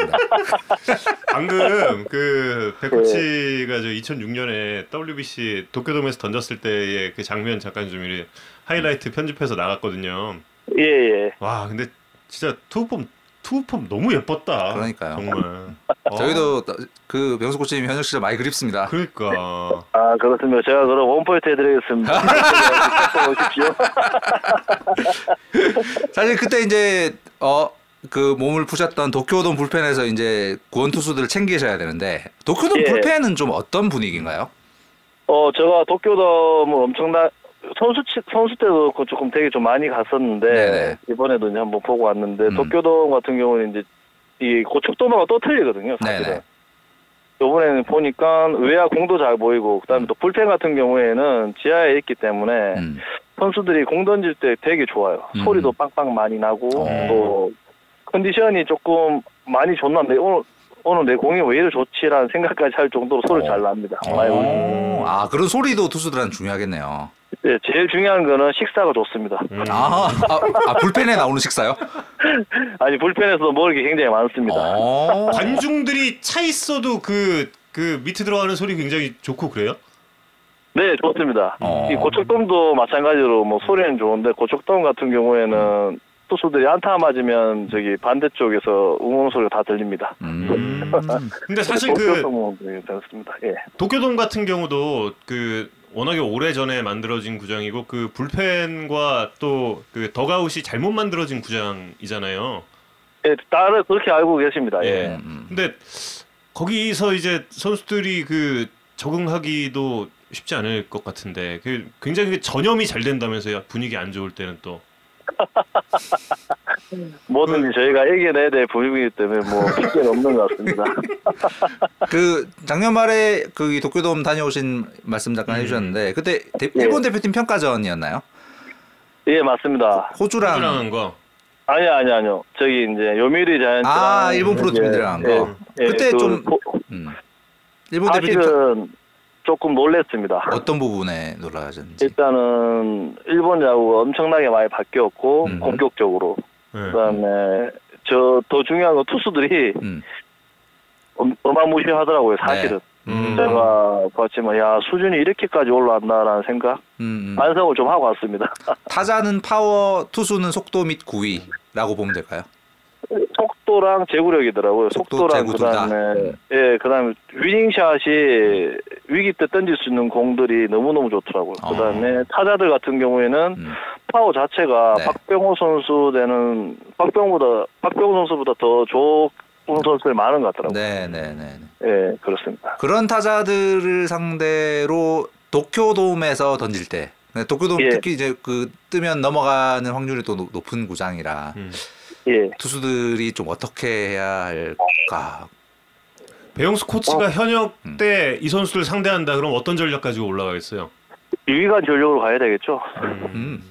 A: 방금 그 백코치가 저 2006년에 WBC 도쿄돔에서 던졌을 때의 그 장면 잠깐 좀 이렇게 하이라이트 편집해서 나갔거든요.
C: 예, 예.
A: 와 근데 진짜 투우폼 투우폼 너무 예뻤다.
B: 그러니까요.
A: 정말. 어,
B: 저희도 그 병수 코치님 현역 시절 많이 그립습니다.
A: 그러니까
C: 아, 그렇습니다. 제가 그럼 원포인트 해드리겠습니다. 오십시오.
B: 사실 그때 이제 어 그 몸을 푸셨던 도쿄돔 불펜에서 이제 구원 투수들을 챙기셔야 되는데 도쿄돔
C: 예.
B: 불펜은 좀 어떤 분위기인가요?
C: 어, 제가 도쿄돔을 엄청나, 선수, 치- 선수 때도 그 조금 되게 좀 많이 갔었는데,
B: 네네.
C: 이번에도 이제 한번 보고 왔는데,
B: 음.
C: 도쿄돔 같은 경우는 이제, 이 고척돔하고 또 틀리거든요, 사실은. 요번에는 보니까 외야 공도 잘 보이고, 그 다음에 또 불펜 같은 경우에는 지하에 있기 때문에,
B: 음.
C: 선수들이 공 던질 때 되게 좋아요.
B: 음.
C: 소리도 빵빵 많이 나고,
B: 어.
C: 또, 컨디션이 조금 많이 좋는데, 오늘, 오늘 내 공이 왜 이리 좋지라는 생각까지 할 정도로 소리
B: 어.
C: 잘 납니다. 울리고.
B: 어, 아 그런 소리도 투수들한테 중요하겠네요.
C: 네, 제일 중요한 거는 식사가 좋습니다.
A: 음.
B: 아, 아, 아, 불펜에 나오는 식사요?
C: 아니 불펜에서도 먹을 게 굉장히 많습니다.
B: 어.
A: 관중들이 차 있어도 그그 밑에 들어가는 소리 굉장히 좋고 그래요?
C: 네, 좋습니다.
B: 어.
C: 이 고척돔도 마찬가지로 뭐 소리는 좋은데 고척돔 같은 경우에는 투수들이 안타 맞으면 저기 반대쪽에서 응원 소리가 다 들립니다.
B: 음.
A: 근데 사실 그
C: 괜찮습니다. 예.
A: 도쿄돔 같은 경우도 그 워낙에 오래 전에 만들어진 구장이고 그 불펜과 또그 덕아웃이 잘못 만들어진 구장이잖아요.
C: 예, 따로 그렇게 알고 계십니다.
A: 예.
C: 예.
B: 음.
A: 근데 거기서 이제 선수들이 그 적응하기도 쉽지 않을 것 같은데 그 굉장히 그 전염이 잘 된다면서요 분위기 안 좋을 때는 또
C: 뭐든지 저희가 이겨내야 될 분위기이기 때문에 뭐 핑계는 없는 것 같습니다.
B: 그 작년 말에 그 도쿄돔 다녀오신 말씀 잠깐
A: 음.
B: 해주셨는데 그때 대-
C: 예.
B: 일본 대표팀 평가전이었나요?
C: 예, 맞습니다.
B: 호주랑
A: 호주랑 한 거
C: 아니 아니 아니요. 저기 이제 요미리 자이언츠
B: 아, 일본 프로팀들이랑 한 거. 그때 좀- 음. 일본 대표팀
C: 사실은 조금 놀랬습니다.
B: 어떤 부분에 놀라셨는지.
C: 일단은 일본 야구가 엄청나게 많이 바뀌었고
B: 음.
C: 본격적으로
A: 네.
C: 그다음에 저더 중요한 건 투수들이
B: 음.
C: 엄- 어마무시하더라고요 사실은
A: 음.
C: 제가 봤지만 야 수준이 이렇게까지 올라왔나라는 생각
B: 음, 음.
C: 반성을 좀 하고 왔습니다
B: 타자는 파워, 투수는 속도 및 구위라고 보면 될까요?
C: 속도랑 제구력이더라고요
B: 속도,
C: 속도랑
B: 제구.
C: 그다음에
B: 음.
C: 예 그다음에 winning shot이 위기 때 던질 수 있는 공들이 너무 너무 좋더라고요
B: 어.
C: 그다음에 타자들 같은 경우에는
B: 음.
C: 파워 자체가
B: 네.
C: 박병호 선수 되는 박병호보다 박병호 선수보다 더 좋은 선수들이 많은 것 같더라고요.
B: 네, 네, 네. 네.
C: 예, 그렇습니다.
B: 그런 타자들을 상대로 도쿄돔에서 던질 때 네, 도쿄돔
C: 예.
B: 특히 이제 그 뜨면 넘어가는 확률이 또 높- 높은 구장이라
A: 음.
C: 예.
B: 투수들이 좀 어떻게 해야 할까?
A: 배영수 코치가
C: 어.
A: 현역
B: 음.
A: 때이 선수를 상대한다 그럼 어떤 전략 가지고 올라가겠어요?
C: 유의관 전력으로 가야 되겠죠.
B: 음.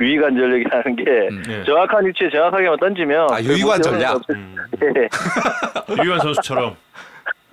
C: 유의관 전력이라는 게
B: 음.
A: 네.
C: 정확한 위치에 정확하게만 던지면
B: 아, 유의관 전략?
A: 음.
C: 예.
A: 유희관 선수처럼.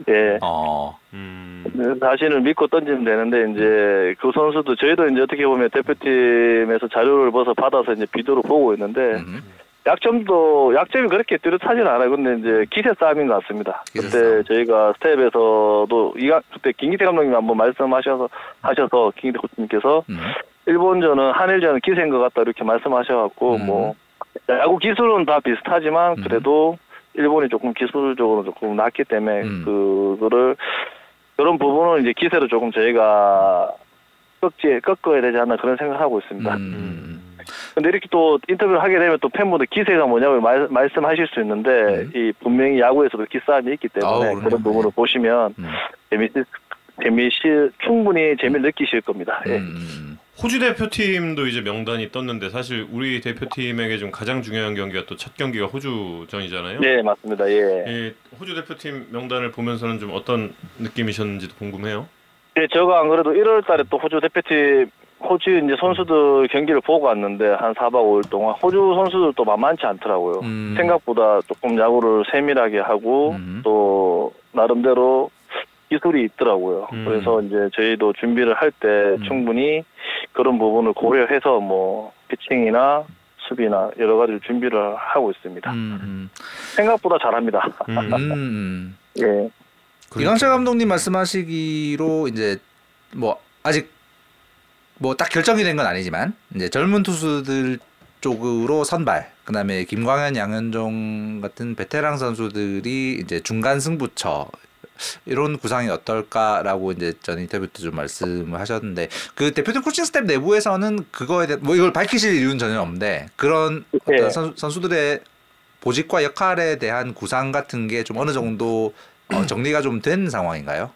C: 예.
B: 어.
A: 음.
C: 자신을 믿고 던지면 되는데 이제 그 선수도 저희도 이제 어떻게 보면 대표팀에서 자료를 벌써 받아서 이제 비디오를 보고 있는데
B: 음.
C: 약점도 약점이 그렇게 뚜렷하진 않아요. 근데 이제 기세 싸움인 것 같습니다.
B: 기세
C: 그때. 저희가 스텝에서도 이가 그때 김기태 감독님 한번 말씀하셔서 하셔서 김기태 코치님께서
B: 음.
C: 일본전은 한일전은 기세인 것 같다 이렇게 말씀하셔갖고
B: 음.
C: 뭐 야구 기술은 다 비슷하지만
B: 음.
C: 그래도 일본이 조금 기술적으로 조금 낫기 때문에
B: 음.
C: 그거를 그런 부분은 이제 기세로 조금 저희가 꺾지 꺾어야 되지 않나 그런 생각을 하고 있습니다.
B: 음.
C: 근데 이렇게 또 인터뷰를 하게 되면 또 팬분들 기세가 뭐냐고 말, 말씀하실 수 있는데
B: 음.
C: 이 분명히 야구에서도 기싸움이 있기 때문에
B: 아우.
C: 그런 부분을 보시면
B: 음.
C: 재미 재미시 충분히 재미를 느끼실 겁니다. 예.
B: 음.
A: 호주 대표팀도 이제 명단이 떴는데 사실 우리 대표팀에게 좀 가장 중요한 경기가 또 첫 경기가 호주전이잖아요.
C: 네 맞습니다. 예.
A: 이 호주 대표팀 명단을 보면서는 좀 어떤 느낌이셨는지도 궁금해요.
C: 예, 저가 안 그래도 1월 달에 또 호주 대표팀 호주 이제 선수들 경기를 보고 왔는데 한 4박 5일 동안 호주 선수들도 만만치 않더라고요.
B: 음.
C: 생각보다 조금 야구를 세밀하게 하고
B: 음.
C: 또 나름대로 기술이 있더라고요.
A: 음.
C: 그래서 이제 저희도 준비를 할때
B: 음.
C: 충분히 그런 부분을 고려해서 뭐 피칭이나 수비나 여러 가지 준비를 하고 있습니다.
B: 음, 음.
C: 생각보다 잘합니다. 예.
B: 이강철 감독님 말씀하시기로 이제 뭐 아직 뭐 딱 결정이 된 건 아니지만 이제 젊은 투수들 쪽으로 선발 그다음에 김광현 양현종 같은 베테랑 선수들이 이제 중간 승부처 이런 구상이 어떨까라고 이제 전 인터뷰 때 좀 말씀을 하셨는데 그 대표팀 코칭 스텝 내부에서는 그거에 대한 뭐 이걸 밝히실 이유는 전혀 없는데 그런 어떤
C: 예.
B: 선수, 선수들의 보직과 역할에 대한 구상 같은 게 좀 어느 정도 어, 정리가 좀 된 상황인가요?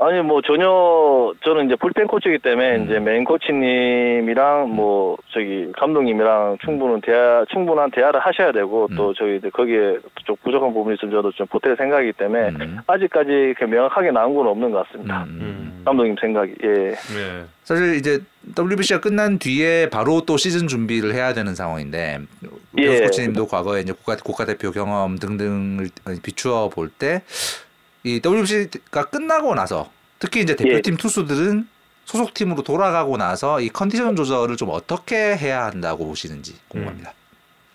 C: 아니 뭐 전혀 저는 이제 불펜 코치이기 때문에
B: 음.
C: 이제 메인 코치님이랑 뭐 저기 감독님이랑 충분한 대화 충분한 대화를 하셔야 되고
B: 음.
C: 또 저희 이제 거기에 좀 부족한 부분이 있으면 저도 좀 보탤 생각이기 때문에
B: 음.
C: 아직까지 그 명확하게 나온 건 없는 것 같습니다.
B: 음.
A: 음.
C: 감독님 생각이 예.
A: 네.
B: 사실 이제 WBC가 끝난 뒤에 바로 또 시즌 준비를 해야 되는 상황인데
C: 예.
B: 예. 코치님도 과거에 이제 국가 국가대표 경험 등등을 비추어 볼 때 이 WBC가 끝나고 나서 특히 이제 대표팀 투수들은 소속팀으로 돌아가고 나서 이 컨디션 조절을 좀 어떻게 해야 한다고 보시는지 궁금합니다.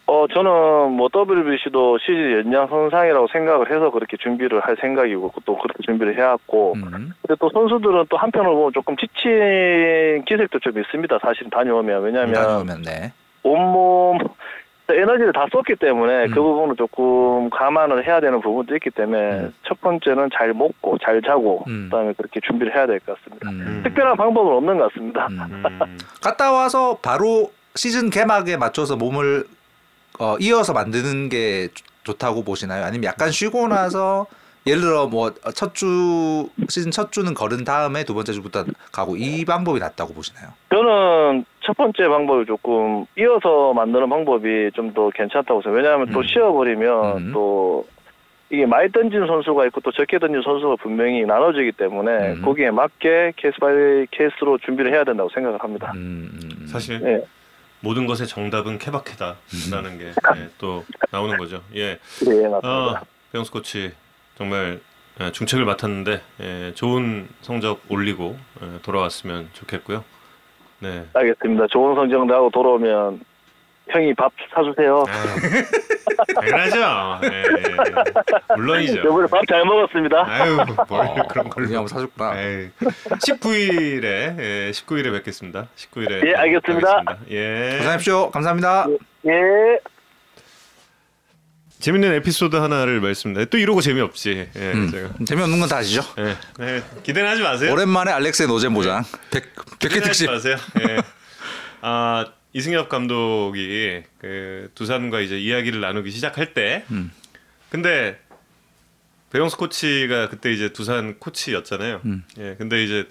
C: 어 저는 뭐 WBC도 시즌 연장 선상이라고 생각을 해서 그렇게 준비를 할 생각이고 또 그렇게 준비를 해왔고
B: 음.
C: 근데 또 선수들은 또 한편으로 보면 조금 지친 기색도 좀 있습니다. 사실은 다녀오면 왜냐하면
B: 다녀오면 네.
C: 온몸 에너지를 다 썼기 때문에
B: 음.
C: 그 부분을 조금 감안을 해야 되는 부분도 있기 때문에
B: 음.
C: 첫 번째는 잘 먹고 잘 자고
B: 음.
C: 그다음에 그렇게 준비를 해야 될 것 같습니다.
B: 음.
C: 특별한 방법은 없는 것 같습니다.
B: 음.
A: 음.
B: 갔다 와서 바로 시즌 개막에 맞춰서 몸을 어, 이어서 만드는 게 좋- 좋다고 보시나요? 아니면 약간 쉬고 나서 예를 들어 뭐 첫 주 시즌 첫 주는 걸은 다음에 두 번째 주부터 가고 이 방법이 낫다고 보시나요?
C: 저는 첫 번째 방법을 조금 이어서 만드는 방법이 좀 더 괜찮다고 생각해요. 왜냐하면 또
B: 음.
C: 쉬어버리면
B: 음.
C: 또 이게 많이 던진 선수가 있고 또 적게 던진 선수가 분명히 나눠지기 때문에
B: 음.
C: 거기에 맞게 case by case로 준비를 해야 된다고 생각을 합니다.
B: 음, 음, 음.
A: 사실
C: 예,
A: 모든 것의 정답은 케바케다라는 게 또 나오는 거죠. 예.
C: 예, 맞습니다.
A: 아, 배영수 코치 정말 예, 중책을 맡았는데 예, 좋은 성적 올리고 예, 돌아왔으면 좋겠고요. 네.
C: 알겠습니다. 좋은 성적 나고 돌아오면 형이 밥 사주세요.
A: 아유, 당연하죠. 예, 예. 물론이죠.
C: 저번에 밥 잘 먹었습니다.
A: 아유, 뭘
B: 어,
A: 그런 걸로.
B: 그냥 사줬구나.
A: 에이, 19일에 예, 19일에 뵙겠습니다. 19일에
C: 예, 알겠습니다.
A: 예.
B: 고생하십시오. 감사합니다.
C: 예.
A: 재밌는 에피소드 하나를 말씀드립니다. 또 이러고 재미없지. 예,
B: 음,
A: 제가.
B: 재미없는 건 다 아시죠?
A: 예. 네, 기대는 하지 마세요.
B: 오랜만에 알렉스의 노잼 보장 100, 100회
A: 기대는 하지
B: 특집.
A: 마세요. 예. 아 이승엽 감독이 그 두산과 이제 이야기를 나누기 시작할 때,
B: 음.
A: 근데 배영수 코치가 그때 이제 두산 코치였잖아요.
B: 음.
A: 예, 근데 이제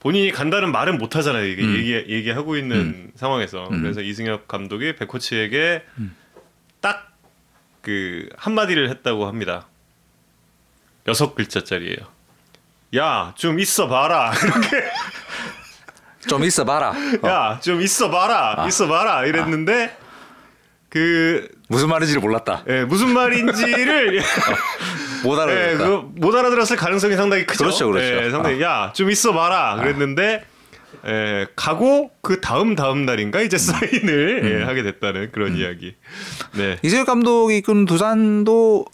A: 본인이 간다는 말은 못 하잖아요. 이게
B: 음.
A: 얘기 얘기하고 있는 상황에서
B: 음.
A: 그래서 이승엽 감독이 백 코치에게
B: 음.
A: 딱그 한마디를 했다고 합니다. 여섯 글자짜리예요. 야, 좀 있어 봐라.
B: 좀 있어 봐라. 어,
A: 야, 좀 있어 봐라.
B: 아.
A: 있어 봐라. 이랬는데 그
B: 무슨 말인지를 몰랐다.
A: 예, 무슨 말인지를
B: 못
A: 예,
B: 알아듣다.
A: 그거 못 알아들었을 가능성이 상당히 크죠.
B: 그렇죠, 그렇죠.
A: 예, 상당히 야, 좀 있어 봐라. 그랬는데 예, 가고 그 다음 다음 날인가 이제 사인을
B: 음.
A: 예, 하게 됐다는 그런 이야기. 네.
B: 이승엽 감독이 이끄는 두산도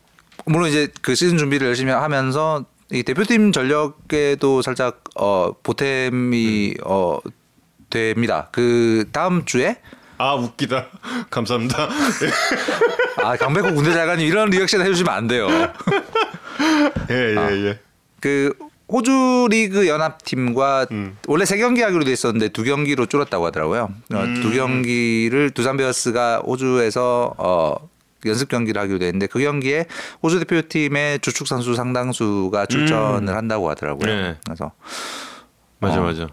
B: 물론 이제 그 시즌 준비를 열심히 하면서 이 대표팀 전력에도 살짝 어 보탬이 어 됩니다. 그 다음 주에
A: 아 웃기다. 감사합니다.
B: 아 강백호 군대 잘가님 이런 리액션 해주시면 안 돼요.
A: 예, 예,
B: 아.
A: 예.
B: 그 호주 리그 연합팀과
A: 음.
B: 원래 세 경기 하기로 돼 있었는데 두 경기로 줄었다고 하더라고요. 어,
A: 음.
B: 두 경기를 두산 베어스가 호주에서 어 연습 경기를 하기로 돼 있는데 그 경기에 호주 대표팀의 주축 선수 상당수가 출전을 한다고 하더라고요.
A: 네.
B: 그래서
A: 맞아,
B: 어.
A: 맞아.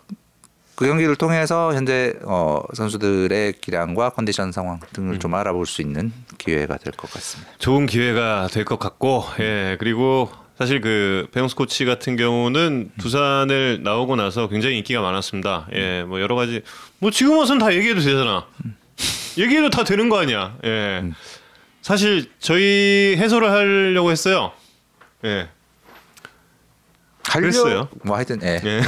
B: 그 경기를 통해서 현재 어 선수들의 기량과 컨디션 상황 등을
A: 음.
B: 좀 알아볼 수 있는 기회가 될 것 같습니다.
A: 좋은 기회가 될 것 같고, 예, 그리고 사실 그 배영수 코치 같은 경우는 두산을 나오고 나서 굉장히 인기가 많았습니다. 예, 뭐 여러 가지 뭐 지금 와서는 다 얘기해도 되잖아. 얘기해도 다 되는 거 아니야. 예. 사실 저희 해설을 하려고 했어요. 예. 그랬어요.
B: 뭐 하여튼 예.
A: 예.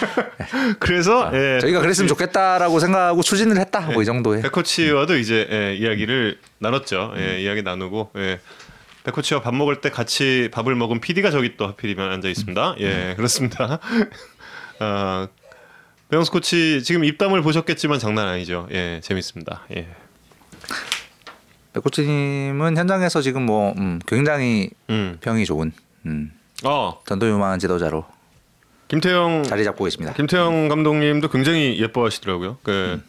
A: 그래서 예.
B: 저희가 그랬으면 좋겠다라고 생각하고 추진을 했다. 뭐 이 정도의.
A: 백코치와도 이제 예, 이야기를 나눴죠. 예, 이야기 나누고 예. 백코치와 밥 먹을 때 같이 밥을 먹은 PD가 저기 또 하필이면 앉아 있습니다. 예, 그렇습니다. 아, 배영수 코치 지금 입담을 보셨겠지만 장난 아니죠. 예, 재밌습니다. 예.
B: 백코치님은 현장에서 지금 뭐 음, 굉장히
A: 음.
B: 평이 좋은 음,
A: 어,
B: 전도 유망한 지도자로
A: 김태형
B: 자리 잡고 계십니다.
A: 김태형 감독님도 굉장히 예뻐하시더라고요. 그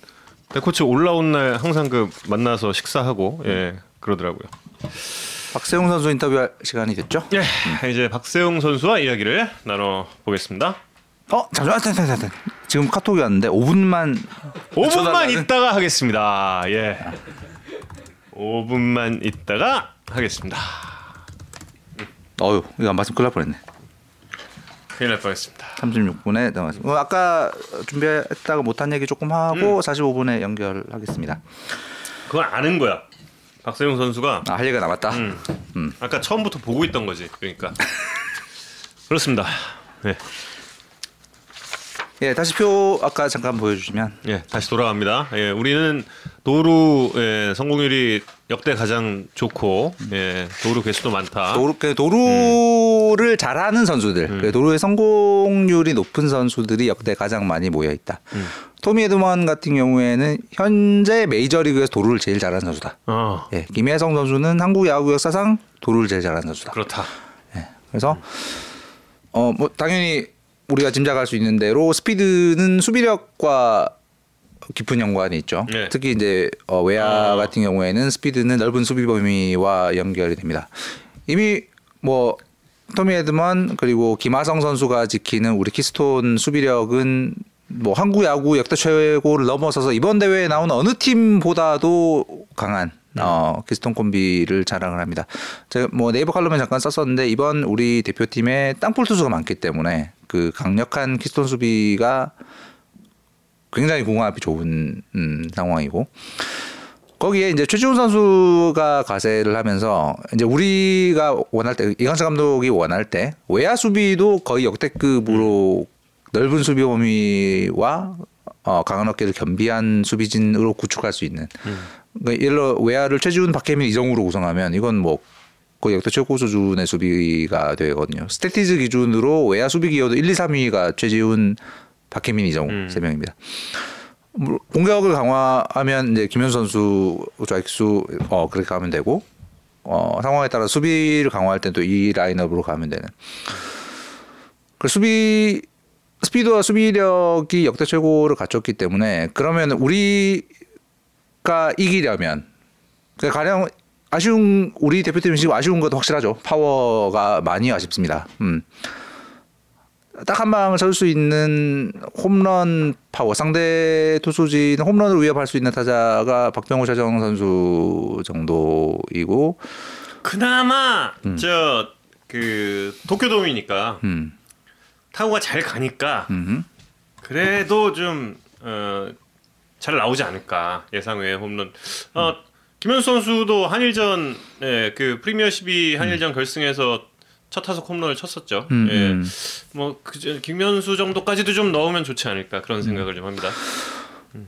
A: 백코치 올라온 날 항상 그 만나서 식사하고 예, 그러더라고요.
B: 박세웅 선수 인터뷰할 시간이 됐죠?
A: 예, 이제 박세웅 선수와 이야기를 나눠 보겠습니다.
B: 어 잠시만 잠시만 잠시만. 지금 카톡이 왔는데 5분만
A: 5분만 있다가 하겠습니다. 예. 5분만 있다가 하겠습니다.
B: 어유 이거 안 봤으면 큰일 날 뻔했네.
A: 큰일 날 뻔했습니다.
B: 36분에 나왔습니다. 어, 아까 준비했다가 못한 얘기 조금 하고 45분에 연결하겠습니다.
A: 그건 아는 거야. 박세웅 선수가
B: 아, 할 얘기가 남았다.
A: 음. 아까 처음부터 보고 있던 거지. 그러니까 그렇습니다. 네,
B: 예, 다시 표 아까 잠깐 보여주시면
A: 예, 다시 돌아갑니다. 예, 우리는 도루 예, 성공률이 역대 가장 좋고 예, 도루 개수도 많다.
B: 도루, 그 도루를 잘하는 선수들, 그 도루의 성공률이 높은 선수들이 역대 가장 많이 모여 있다. 토미 에드먼 같은 경우에는 현재 메이저리그에서 도루를 제일 잘하는 선수다.
A: 어,
B: 예, 김혜성 선수는 한국 야구 역사상 도루를 제일 잘하는 선수다.
A: 그렇다.
B: 예, 그래서 어 뭐 당연히 우리가 짐작할 수 있는 대로 스피드는 수비력과 깊은 연관이 있죠.
A: 네.
B: 특히 이제 어, 외야
A: 아.
B: 같은 경우에는 스피드는 넓은 수비 범위와 연결이 됩니다. 이미 뭐 토미 에드먼 그리고 김하성 선수가 지키는 우리 키스톤 수비력은 뭐 한국 야구 역대 최고를 넘어서서 이번 대회에 나온 어느 팀보다도 강한 어, 키스톤 콤비를 자랑을 합니다. 제가 뭐 네이버 칼럼에 잠깐 썼었는데 이번 우리 대표팀에 땅볼 투수가 많기 때문에 그 강력한 키스톤 수비가 굉장히 궁합이 좋은 음, 상황이고. 거기에 이제 최지훈 선수가 가세를 하면서 이제 우리가 원할 때 이강철 감독이 원할 때 외야 수비도 거의 역대급으로 넓은 수비 범위와 어, 강한 어깨를 겸비한 수비진으로 구축할 수 있는. 그러니까 예를 들어 외야를 최지훈 박혜민 이정우로 구성하면 이건 뭐 거의 역대 최고 수준의 수비가 되거든요. 스태티즈 기준으로 외야 수비 기여도 1, 2, 3위가 최지훈, 박혜민, 이정우 세 명입니다. 물- 공격을 강화하면 이제 김현 선수, 좌익수 어 그렇게 가면 되고 어 상황에 따라 수비를 강화할 땐 또 이 라인업으로 가면 되는. 그 수비 스피드와 수비력이 역대 최고를 갖췄기 때문에 그러면 우리가 이기려면 그 가령 아쉬운 우리 대표팀이 지금 아쉬운 것도 확실하죠. 파워가 많이 아쉽습니다. 음. 딱 한 방을 설수 있는 홈런 파워 상대 투수진 홈런을 위협할 수 있는 타자가 박병호 최정 선수 정도이고
A: 그나마 저그 도쿄돔이니까
B: 음.
A: 타구가 잘 가니까
B: 음.
A: 그래도 좀 어, 잘 나오지 않을까 예상 외 홈런. 어, 김현수 선수도 한일전 예, 그 프리미어 12 한일전 결승에서 첫 타석 홈런을 쳤었죠.
B: 음,
A: 예.
B: 음.
A: 뭐 그저 김현수 정도까지도 좀 넣으면 좋지 않을까 그런 생각을 좀 합니다. 음.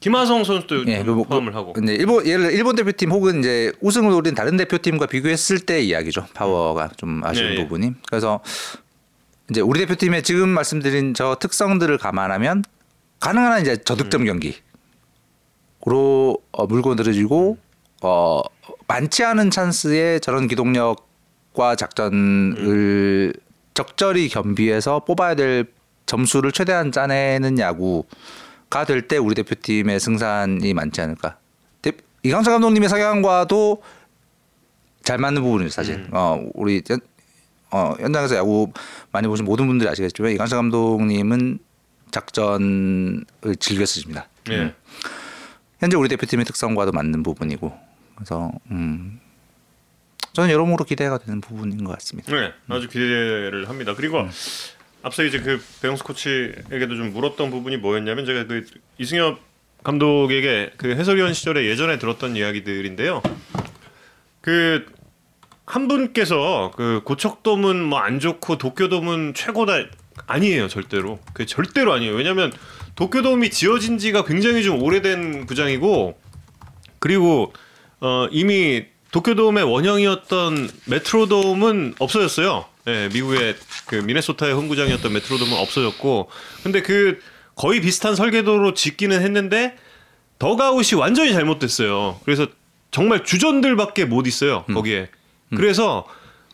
A: 김하성 선수도
B: 예, 좀그 뭐-
A: 포함을 하고.
B: 근데 일본 예를 일본 대표팀 혹은 이제 우승을 노린 다른 대표팀과 비교했을 때 이야기죠. 파워가 좀 아쉬운
A: 네, 예.
B: 부분이. 그래서 이제 우리 대표팀의 지금 말씀드린 저 특성들을 감안하면 가능한 한 이제 저득점
A: 음.
B: 경기로 어, 물고 늘어지고 어 많지 않은 찬스에 저런 기동력 과 작전을 적절히 겸비해서 뽑아야 될 점수를 최대한 짜내는 야구가 될 때 우리 대표팀의 승산이 많지 않을까. 대- 이강철 감독님의 성향과도 잘 맞는 부분이죠 사실. 어 우리 연- 어 현장에서 야구 많이 보신 모든 분들이 아시겠지만 이강철 감독님은 작전을 즐겨 쓰십니다.
A: 예.
B: 현재 우리 대표팀의 특성과도 맞는 부분이고 그래서 음 저는 여러모로 기대가 되는 부분인 것 같습니다.
A: 네, 아주 기대를 합니다. 그리고
B: 음.
A: 앞서 이제 그 배영수 코치에게도 좀 물었던 부분이 뭐였냐면 제가 그 이승엽 감독에게 그 해설위원 시절에 예전에 들었던 이야기들인데요. 그 한 분께서 그 고척돔은 뭐 안 좋고 도쿄돔은 최고다 아니에요 절대로 그 절대로 아니에요 왜냐하면 도쿄돔이 지어진 지가 굉장히 좀 오래된 구장이고 그리고 어, 이미 도쿄돔의 원형이었던 메트로돔은 없어졌어요. 예, 미국의 그 미네소타의 홈구장이었던 메트로돔은 없어졌고, 근데 그 거의 비슷한 설계도로 짓기는 했는데 더가웃이 완전히 잘못됐어요. 그래서 정말 주전들밖에 못 있어요 거기에. 그래서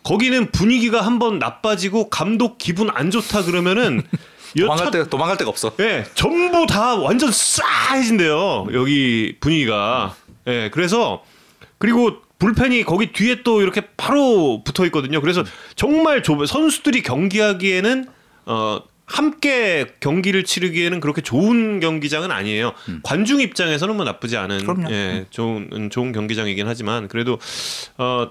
A: 거기는 분위기가 한번 나빠지고 감독 기분 안 좋다 그러면은
B: 도망갈 때 도망갈 데가 없어.
A: 예, 전부 다 완전 싸해진대요. 여기 분위기가. 예, 그래서 그리고 불펜이 거기 뒤에 또 이렇게 바로 붙어 있거든요. 그래서 정말 좁아 선수들이 경기하기에는 어 함께 경기를 치르기에는 그렇게 좋은 경기장은 아니에요. 관중 입장에서는 뭐 나쁘지 않은
B: 그럼요.
A: 예, 좋은 좋은 경기장이긴 하지만 그래도 어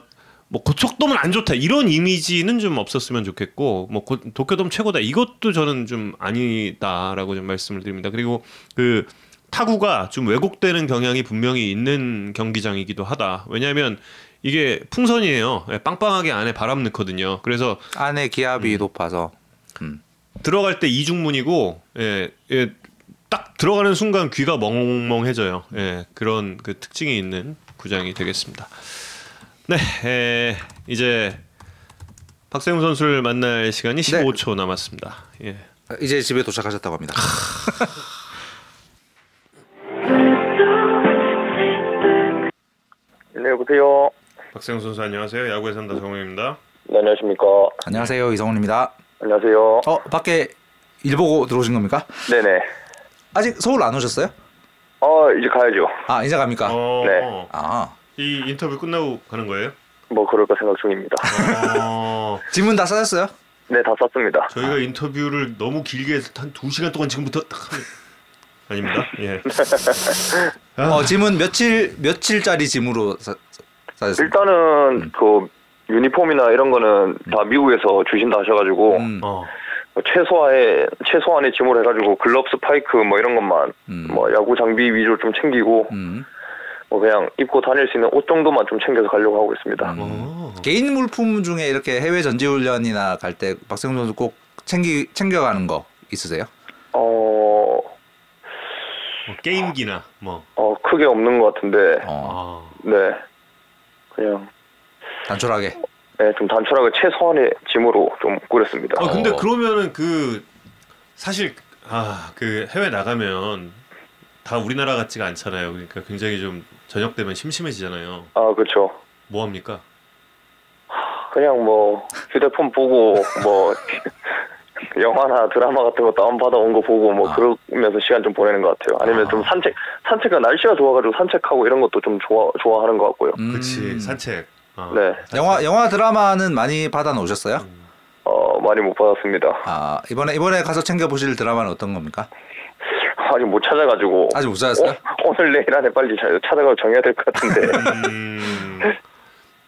A: 뭐 고척돔은 안 좋다 이런 이미지는 좀 없었으면 좋겠고 뭐 고- 도쿄돔 최고다 이것도 저는 좀 아니다라고 좀 말씀을 드립니다. 그리고 그 타구가 좀 왜곡되는 경향이 분명히 있는 경기장이기도 하다. 왜냐하면 이게 풍선이에요. 예, 빵빵하게 안에 바람 넣거든요. 그래서
B: 안에 기압이
A: 음.
B: 높아서
A: 들어갈 때 이중문이고 예, 예, 딱 들어가는 순간 귀가 멍멍해져요. 예, 그런 그 특징이 있는 구장이 되겠습니다. 네, 에, 이제 박세웅 선수를 만날 시간이 15초 남았습니다. 예.
B: 이제 집에 도착하셨다고 합니다.
D: 여보세요.
A: 박세웅 선수 안녕하세요. 야구에 산다 정우입니다.
D: 네, 안녕하십니까.
B: 안녕하세요 이성훈입니다.
D: 안녕하세요.
B: 어 밖에 일 보고 들어오신 겁니까?
D: 네네.
B: 아직 서울 안 오셨어요?
D: 어, 이제 가야죠.
B: 아 이제 갑니까?
A: 어,
D: 네.
B: 아
A: 이 인터뷰 끝나고 가는 거예요?
D: 뭐 그럴까 생각 중입니다.
A: 어,
B: 질문 다 쌓였어요?
D: 네, 다 썼습니다.
A: 저희가 인터뷰를 너무 길게 해서 한 2시간 동안 지금부터 딱 아닙니다. 예. 아.
B: 어 질문 며칠 며칠짜리 짐으로 사, 쌓였습니다.
D: 일단은 그 유니폼이나 이런 거는 다 미국에서 주신다 하셔가지고
B: 음,
A: 어.
D: 뭐 최소한의 최소한의 짐을 해가지고 글럽 스파이크 뭐 이런 것만
B: 음.
D: 뭐 야구 장비 위주로 좀 챙기고
B: 음.
D: 뭐 그냥 입고 다닐 수 있는 옷 정도만 좀 챙겨서 가려고 하고 있습니다.
A: 어.
B: 개인 물품 중에 이렇게 해외 전지 훈련이나 갈 때 박세웅 선수 꼭 챙기 챙겨가는 거 있으세요?
D: 어,
A: 뭐 게임기나 뭐.
D: 어 크게 없는 것 같은데
B: 어
A: 아.
D: 네 그냥
B: 단촐하게.
D: 네, 좀 단촐하게 최소한의 짐으로 좀 꾸렸습니다.
A: 아 근데
B: 어.
A: 그러면은 그 사실 아 그 해외 나가면 다 우리나라 같지가 않잖아요. 그러니까 굉장히 좀 저녁 되면 심심해지잖아요.
D: 아 그렇죠.
A: 뭐 합니까?
D: 그냥 뭐 휴대폰 보고 뭐 영화나 드라마 같은 거 다운 받아 온 거 보고 뭐
B: 아.
D: 그러면서 시간 좀 보내는 것 같아요. 아니면
B: 아.
D: 좀 산책 산책은 날씨가 좋아가지고 산책하고 이런 것도 좀 좋아 좋아하는 것 같고요.
B: 음.
A: 그렇지 산책. 어.
D: 네,
B: 영화 영화 드라마는 많이 받아 놓으셨어요?
D: 어 많이 못 받았습니다.
B: 아 이번에 이번에 가서 챙겨 보실 드라마는 어떤 겁니까?
D: 아직 못 찾아가지고
B: 아직 못 찾았어요?
D: 어, 오늘 내일 안에 빨리 자- 찾아가서 정해야 될 것 같은데.
A: 음,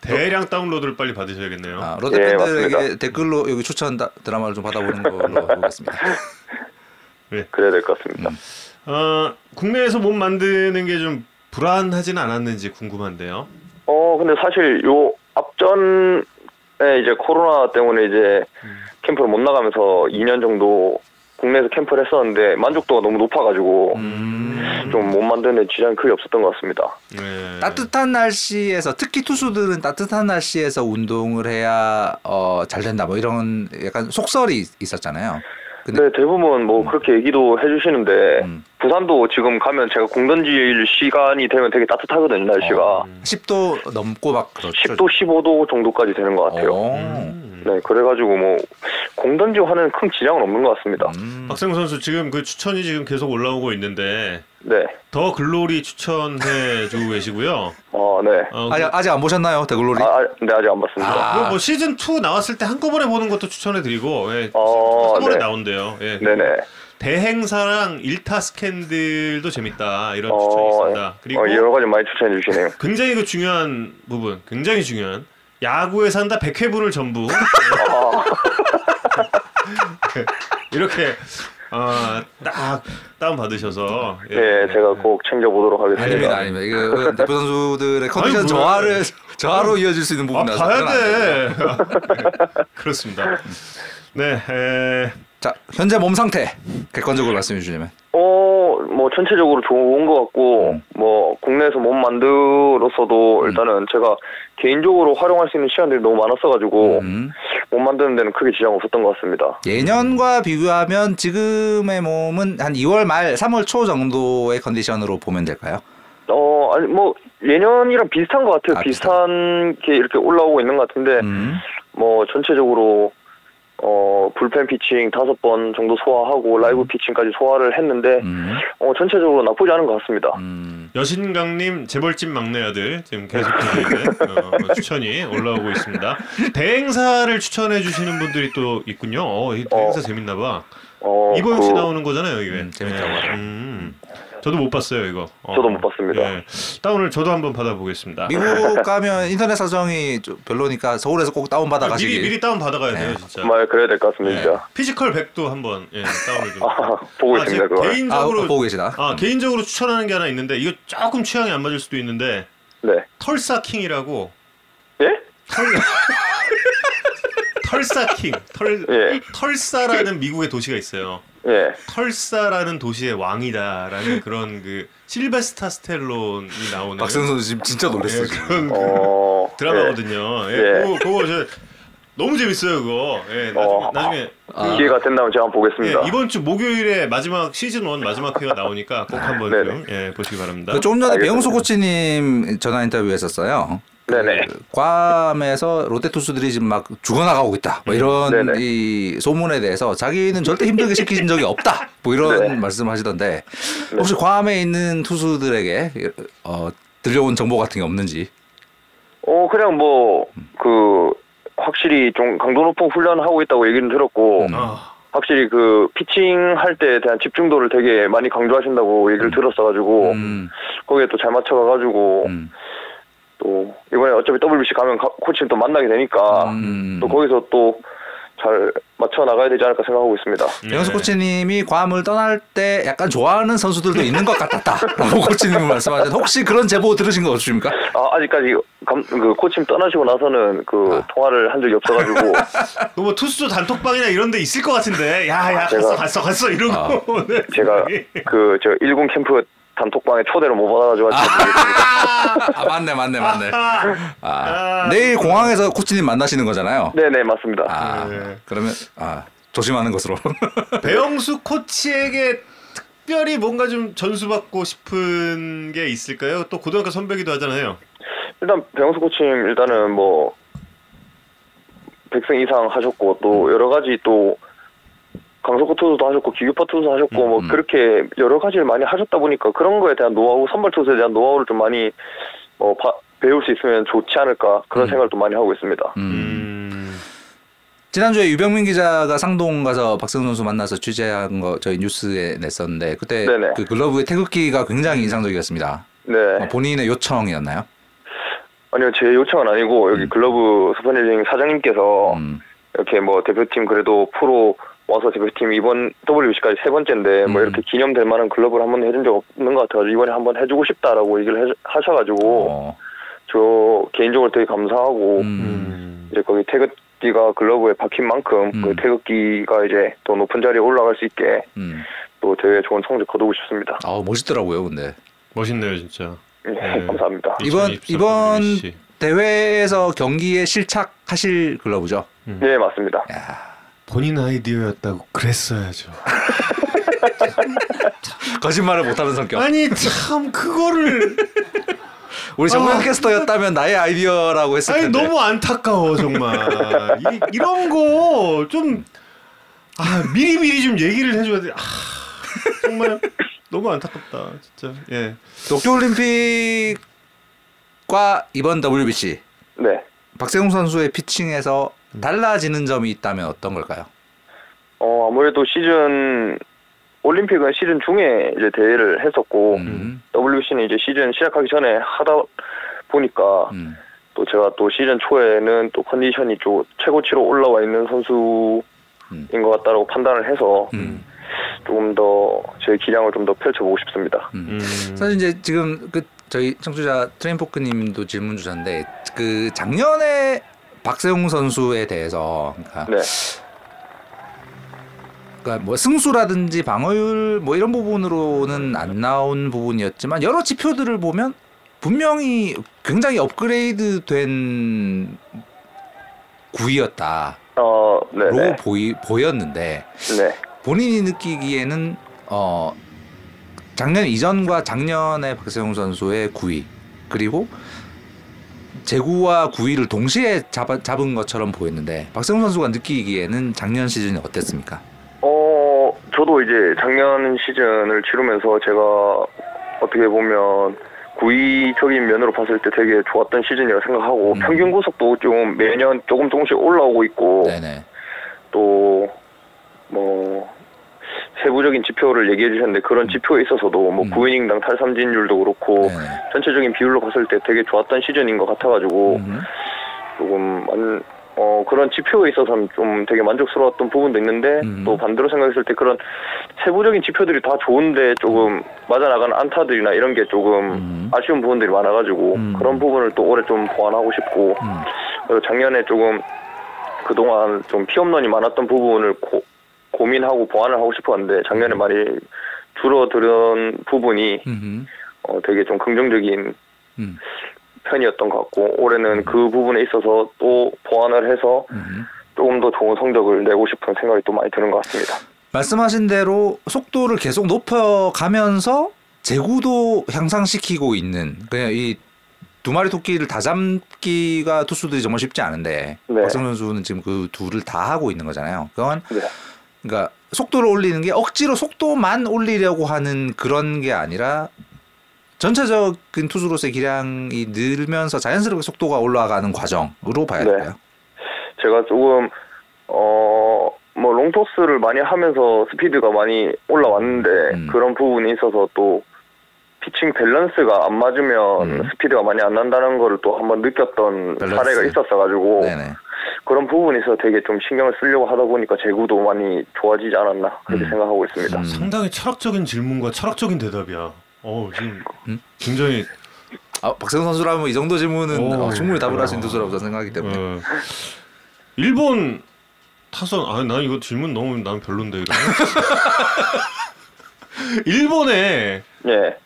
A: 대량 다운로드를 빨리 받으셔야겠네요.
B: 아,
D: 예,
B: 롯데팬들에게
D: 맞습니다.
B: 댓글로 여기 추천 다- 드라마를 좀 받아보는 걸로 해보겠습니다.
D: 그래야 될 것 같습니다.
B: 음.
A: 어, 국내에서 몸 만드는 게 좀 불안하지는 않았는지 궁금한데요.
D: 어 근데 사실 요 앞전에 이제 코로나 때문에 이제 캠프를 못 나가면서 2년 정도 국내에서 캠프를 했었는데 만족도가 너무 높아가지고
B: 음.
D: 좀못 만드는 지장이 크게 없었던 것 같습니다.
A: 네.
B: 따뜻한 날씨에서 특히 투수들은 따뜻한 날씨에서 운동을 해야 어, 잘 된다 뭐 이런 약간 속설이 있- 있었잖아요. 근데
D: 근데 대부분 뭐 그렇게 얘기도 해주시는데
B: 음.
D: 부산도 지금 가면 제가 공 던질 시간이 되면 되게 따뜻하거든요 날씨가
B: 어, 10도 넘고 막 그렇죠.
D: 10도 15도 정도까지 되는 것 같아요.
B: 어.
A: 음.
D: 네 그래가지고 뭐 공 던지고 하는 큰 지장은 없는 것 같습니다.
B: 음.
A: 박세웅 선수 지금 그 추천이 지금 계속 올라오고 있는데
D: 네,
A: 더 글로리 추천해 주고 계시고요.
D: 어 네.
A: 어,
B: 아직 아직 안 보셨나요, 대글로리?
D: 아, 아, 네 아직 안 봤습니다.
B: 아.
A: 그리고 뭐 시즌 2 나왔을 때 한꺼번에 보는 것도 추천해 드리고 예,
D: 어,
A: 3월에
D: 네.
A: 나온대요. 예.
D: 네네.
A: 대행사랑 일타 스캔들도 재밌다 이런 추천이
D: 어,
A: 있습니다. 그리고
D: 어, 여러 가지 많이 추천해 주시네요.
A: 굉장히 그 중요한 부분, 굉장히 중요한 야구에 산다 100회분을 전부
D: 아,
A: 이렇게 어, 딱 다운 받으셔서 예.
D: 네, 제가 꼭 챙겨보도록
B: 아닙니다,
D: 하겠습니다.
B: 아닙니다. 이거 대표 선수들의 컨디션
A: 아니, 뭐야.
B: 저하를 저하로 이어질 수 있는
A: 아
B: 부분이라서
A: 봐야
B: 안 돼요.
A: 돼. 그렇습니다. 네, 에,
B: 자, 현재 몸 상태 객관적으로 말씀해 주시면.
D: 어, 뭐 전체적으로 좋은 것 같고,
B: 음.
D: 뭐 국내에서 몸 만들었어도 일단은 제가 개인적으로 활용할 수 있는 시간들이 너무 많았어가지고
B: 음.
D: 몸 만드는 데는 크게 지장 없었던 것 같습니다.
B: 예년과 비교하면 지금의 몸은 한 2월 말, 3월 초 정도의 컨디션으로 보면 될까요?
D: 어, 아니 뭐 예년이랑 비슷한 것 같아요.
B: 아,
D: 비슷한 게 이렇게 올라오고 있는 것 같은데,
B: 음.
D: 뭐 전체적으로 어 불펜 피칭 다섯 번 정도 소화하고 라이브 피칭까지 소화를 했는데,
B: 음.
D: 어 전체적으로 나쁘지 않은 것 같습니다.
B: 음.
A: 여신강님 재벌집 막내 아들 지금 계속해서 이제, 어, 추천이 올라오고 있습니다. 대행사를 추천해 주시는 분들이 또 있군요. 어, 이 대행사
D: 어.
A: 재밌나 봐.
D: 어,
A: 이보영 씨
D: 그-
A: 나오는 거잖아요, 이게.
B: 음, 재밌다고
A: 예. 음. 저도 못 봤어요, 이거. 어.
D: 저도 못 봤습니다.
A: 예. 다운을 저도 한번 받아보겠습니다.
B: 미국 가면 인터넷 사정이 좀 별로니까 서울에서 꼭 다운 받아
A: 아,
B: 가시기.
A: 미리 미리 다운 받아 가야 돼요,
B: 네.
A: 진짜.
D: 정말 그래야 될 것 같습니다.
A: 네. 피지컬 100도 한번 예, 다운을 좀.
D: 아, 보고
A: 아,
D: 있습니다. 그걸.
B: 아,
A: 개인적으로
B: 보고 계시나?
A: 아, 개인적으로 추천하는 게 하나 있는데 이거 조금 취향이 안 맞을 수도 있는데
D: 네.
A: 털사킹이라고
D: 예?
A: 털 털사킹 털
D: 예.
A: 털사라는 미국의 도시가 있어요.
D: 예.
A: 털사라는 도시의 왕이다라는 그런 그 실베스타 스텔론이 나오는
B: 박승 선수 지금 진짜
A: 예,
B: 놀랐어요. 지금.
A: 그런 그
D: 어.
A: 드라마거든요. 예,
D: 예.
A: 그거, 그거 저 너무 재밌어요 그거. 예, 나중에,
D: 어.
A: 나중에
B: 아.
D: 기회가 된다면 제가 한번 보겠습니다.
A: 예, 이번 주 목요일에 마지막 시즌 1 마지막 회가 나오니까 꼭 한번. 좀 예, 보시기 바랍니다.
B: 그 조금 전에. 배영수 코치님 전화 인터뷰했었어요.
D: 네네.
B: 그 괌에서 롯데 투수들이 지금 막 죽어나가고 있다. 뭐 이런
D: 네네.
B: 이 소문에 대해서 자기는 절대 힘들게 시키신 적이 없다. 뭐 이런
D: 네.
B: 말씀하시던데 혹시 괌에 있는 투수들에게 어, 들려온 정보 같은 게 없는지.
D: 어 그냥 뭐 그 확실히 좀 강도 높은 훈련하고 있다고 얘기는 들었고
B: 음.
A: 아,
D: 확실히 그 피칭 할 때에 대한 집중도를 되게 많이 강조하신다고 얘기를 들었어가지고
B: 음,
D: 거기에 또 잘 맞춰가가지고
B: 음,
D: 또 이번에 어차피 WBC 가면 가- 코치를 또 만나게 되니까
B: 음.
D: 또 거기서 또 잘 맞춰 나가야 되지 않을까 생각하고 있습니다.
B: 배영수
A: 네.
B: 코치님이 괌을 떠날 때 약간 좋아하는 선수들도 있는 것 같았다라고 코치님은 말씀하셨는데 혹시 그런 제보 들으신 거 없으십니까?
D: 아, 아직까지 감, 그 코치님 떠나시고 나서는 그
B: 아.
D: 통화를 한 적이 없어가지고
A: 그뭐 투수도 단톡방이나 이런 데 있을 것 같은데 야야 갔어
D: 제가-
A: 갔어 갔어 이러고
B: 아.
A: 네.
D: 제가 그 저 일군 캠프 단톡방에 초대를 못 받아가지고 아직
B: 아 맞네 맞네 맞네.
A: 아,
B: 아, 내일 공항에서 코치님 만나시는 거잖아요.
D: 네네 맞습니다.
B: 아
A: 네.
B: 그러면 아 조심하는 것으로.
A: 배영수 코치에게 특별히 뭔가 좀 전수받고 싶은 게 있을까요? 또 고등학교 선배기도 하잖아요.
D: 일단 배영수 코치님 일단은 뭐 백승 이상 하셨고 또 여러 가지 또 강속구 투수도 하셨고 기교파 투수 하셨고 뭐
B: 음.
D: 그렇게 여러 가지를 많이 하셨다 보니까 그런 거에 대한 노하우 선발 투수에 대한 노하우를 좀 많이 어 바- 배울 수 있으면 좋지 않을까 그런
B: 음.
D: 생각을 좀 많이 하고 있습니다.
B: 음.
A: 음.
B: 지난주에 유병민 기자가 상동 가서 박승훈 선수 만나서 취재한 거 저희 뉴스에 냈었는데 그때
D: 네네.
B: 그 글러브의 태극기가 굉장히 인상적이었습니다.
D: 네.
B: 어, 본인의 요청이었나요?
D: 아니요 제 요청은 아니고 여기 글러브 스파니징 사장님께서
B: 음.
D: 이렇게 뭐 대표팀 그래도 프로 와서 대표팀 이번 WBC까지 세 번째인데 뭐
B: 음.
D: 이렇게 기념될 만한 글러브를 한번 해준 적 없는 것 같아가지고 이번에 한번 해주고 싶다라고 얘기를 해- 하셔가지고
B: 어.
D: 저 개인적으로 되게 감사하고
B: 음.
A: 음.
D: 이제 거기 태극기가 글러브에 박힌 만큼
B: 음.
D: 그 태극기가 이제 더 높은 자리에 올라갈 수 있게
B: 음.
D: 또 대회 좋은 성적 거두고 싶습니다.
B: 아 멋있더라고요, 근데
A: 멋있네요 진짜.
D: 네,
A: 네.
D: 감사합니다.
B: 이번
A: 2024
B: 이번
A: WBC.
B: 대회에서 경기에 실착하실 글러브죠.
D: 네 맞습니다.
B: 야,
A: 본인 아이디어였다고 그랬어야죠.
B: 거짓말을 못하는 성격.
A: 아니 참 그거를
B: 우리 정면
A: 아.
B: 캐스터였다면 나의 아이디어라고 했을
A: 아니
B: 텐데.
A: 너무 안타까워 정말 이, 이런 거 좀 아, 미리 미리 좀 얘기를 해줘야 돼. 아, 정말 너무 안타깝다 진짜. 예.
B: 도쿄올림픽과 이번 WBC
D: 네.
B: 박세웅 선수의 피칭에서 달라지는 점이 있다면 어떤 걸까요?
D: 어 아무래도 시즌 올림픽은 시즌 중에 이제 대회를 했었고
B: 음.
D: WBC는 이제 시즌 시작하기 전에 하다 보니까
B: 음.
D: 또 제가 또 시즌 초에는 또 컨디션이 좀 최고치로 올라와 있는 선수인
B: 음.
D: 것 같다라고 판단을 해서
B: 음.
D: 조금 더 제 기량을 좀 더 펼쳐보고 싶습니다.
A: 음.
B: 사실 이제 지금 그 저희 청취자 트레인포크님도 질문 주셨는데 그 작년에 박세웅 선수에 대해서. 그러니까,
D: 네,
B: 그러니까 뭐 승수라든지 방어율 뭐 이런 부분으로는 안 나온 부분이었지만 여러 지표들을 보면 분명히 굉장히 업그레이드 된 구위였다로
D: 어, 네, 네,
B: 보이 보였는데
D: 네.
B: 본인이 느끼기에는 어 작년 이전과 작년의 박세웅 선수의 9위 그리고 제구와 9위를 동시에 잡아, 잡은 것처럼 보였는데 박세웅 선수가 느끼기에는 작년 시즌이 어땠습니까?
D: 어, 저도 이제 작년 시즌을 치르면서 제가 어떻게 보면 구위적인 면으로 봤을 때 되게 좋았던 시즌이라고 생각하고
B: 음.
D: 평균 구속도 좀 매년 조금 조금씩 올라오고 있고
B: 네네.
D: 또뭐 세부적인 지표를 얘기해 주셨는데 그런 지표에 있어서도 뭐
B: 음.
D: 9이닝당 탈삼진율도 그렇고
B: 네네.
D: 전체적인 비율로 봤을 때 되게 좋았던 시즌인 것 같아가지고
B: 음.
D: 조금 만, 어 그런 지표에 있어서는 좀 되게 만족스러웠던 부분도 있는데
B: 음.
D: 또 반대로 생각했을 때 그런 세부적인 지표들이 다 좋은데 조금 맞아 나가는 안타들이나 이런 게 조금
B: 음.
D: 아쉬운 부분들이 많아가지고
B: 음.
D: 그런 부분을 또 올해 좀 보완하고 싶고
B: 음.
D: 그리고 작년에 조금 그동안 좀 피홈런이 많았던 부분을 고, 고민하고 보완을 하고 싶었는데 작년에 많이 줄어드는 부분이
B: 음.
D: 어, 되게 좀 긍정적인
B: 음.
D: 편이었던 것 같고 올해는 그 부분에 있어서 또 보완을 해서
B: 음.
D: 조금 더 좋은 성적을 내고 싶은 생각이 또 많이 드는 것 같습니다.
B: 말씀하신 대로 속도를 계속 높여가면서 제구도 향상시키고 있는 그냥 이 두 마리 토끼를 다 잡기가 투수들이 정말 쉽지 않은데
D: 네.
B: 박성 선수는 지금 그 둘을 다 하고 있는 거잖아요. 그건
D: 네.
B: 그러니까 속도를 올리는 게 억지로 속도만 올리려고 하는 그런 게 아니라 전체적인 투수로서의 기량이 늘면서 자연스럽게 속도가 올라가는 과정으로 봐야
D: 네.
B: 될까요?
D: 제가 조금 어. 뭐 롱토스를 많이 하면서 스피드가 많이 올라왔는데
B: 음.
D: 그런 부분이 있어서 또 피칭 밸런스가 안 맞으면
B: 음.
D: 스피드가 많이 안 난다는 거를 또 한번 느꼈던
B: 밸런스.
D: 사례가 있었어 가지고
B: 네네.
D: 그런 부분에서 되게 좀 신경을 쓰려고 하다 보니까 제구도 많이 좋아지지 않았나 그렇게
B: 음.
D: 생각하고 있습니다.
B: 음.
A: 상당히 철학적인 질문과 철학적인 대답이야. 어 지금
B: 음?
A: 굉장히
B: 아, 박세웅 선수라면 이 정도 질문은
A: 오.
B: 어, 충분히 답을 할 수 있는 투수라고 저는 생각하기 때문에.
A: 어, 일본 타선 아 난 이거 질문 너무 난 별론데 이러면 일본에
D: 예.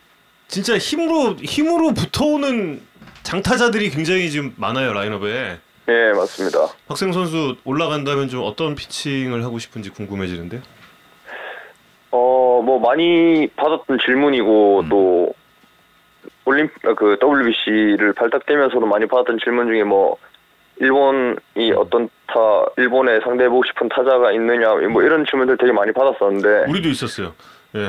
A: 진짜 힘으로 힘으로 붙어오는 장타자들이 굉장히 지금 많아요 라인업에
D: 예, 맞습니다.
A: 박생 선수 올라간다면 좀 어떤 피칭을 하고 싶은지 궁금해지는데
D: 어, 뭐 많이 받았던 질문이고
B: 음.
D: 또 올림 그 WBC를 발탁되면서도 많이 받았던 질문 중에 뭐 일본이 어떤 타 일본에 상대해 보고 싶은 타자가 있느냐 뭐 이런 질문들 되게 많이 받았었는데
A: 우리도 있었어요. 예. 네.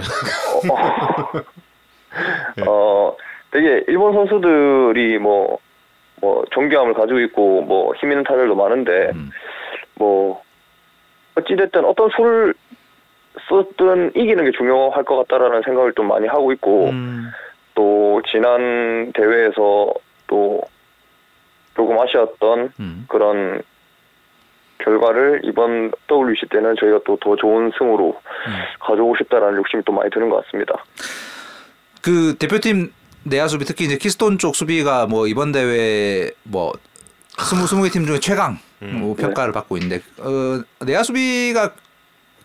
D: 어 되게 일본 선수들이 뭐 뭐 존경함을 가지고 있고 뭐 힘 있는 타자들도 많은데
B: 음.
D: 뭐 어찌됐든 어떤 수를 썼든 이기는 게 중요할 것 같다라는 생각을 좀 많이 하고 있고
B: 음.
D: 또 지난 대회에서 또 조금 아쉬웠던
B: 음.
D: 그런 결과를 이번 WBC 때는 저희가 또 더 좋은 승으로
B: 음.
D: 가져오고 싶다라는 욕심이 또 많이 드는 것 같습니다.
B: 그 대표팀 내야 수비 특히 이제 키스톤 쪽 수비가 뭐 이번 대회 뭐 스무 스무 개 팀 중에 최강
A: 음.
B: 뭐 평가를 받고 있는데 어, 내야 수비가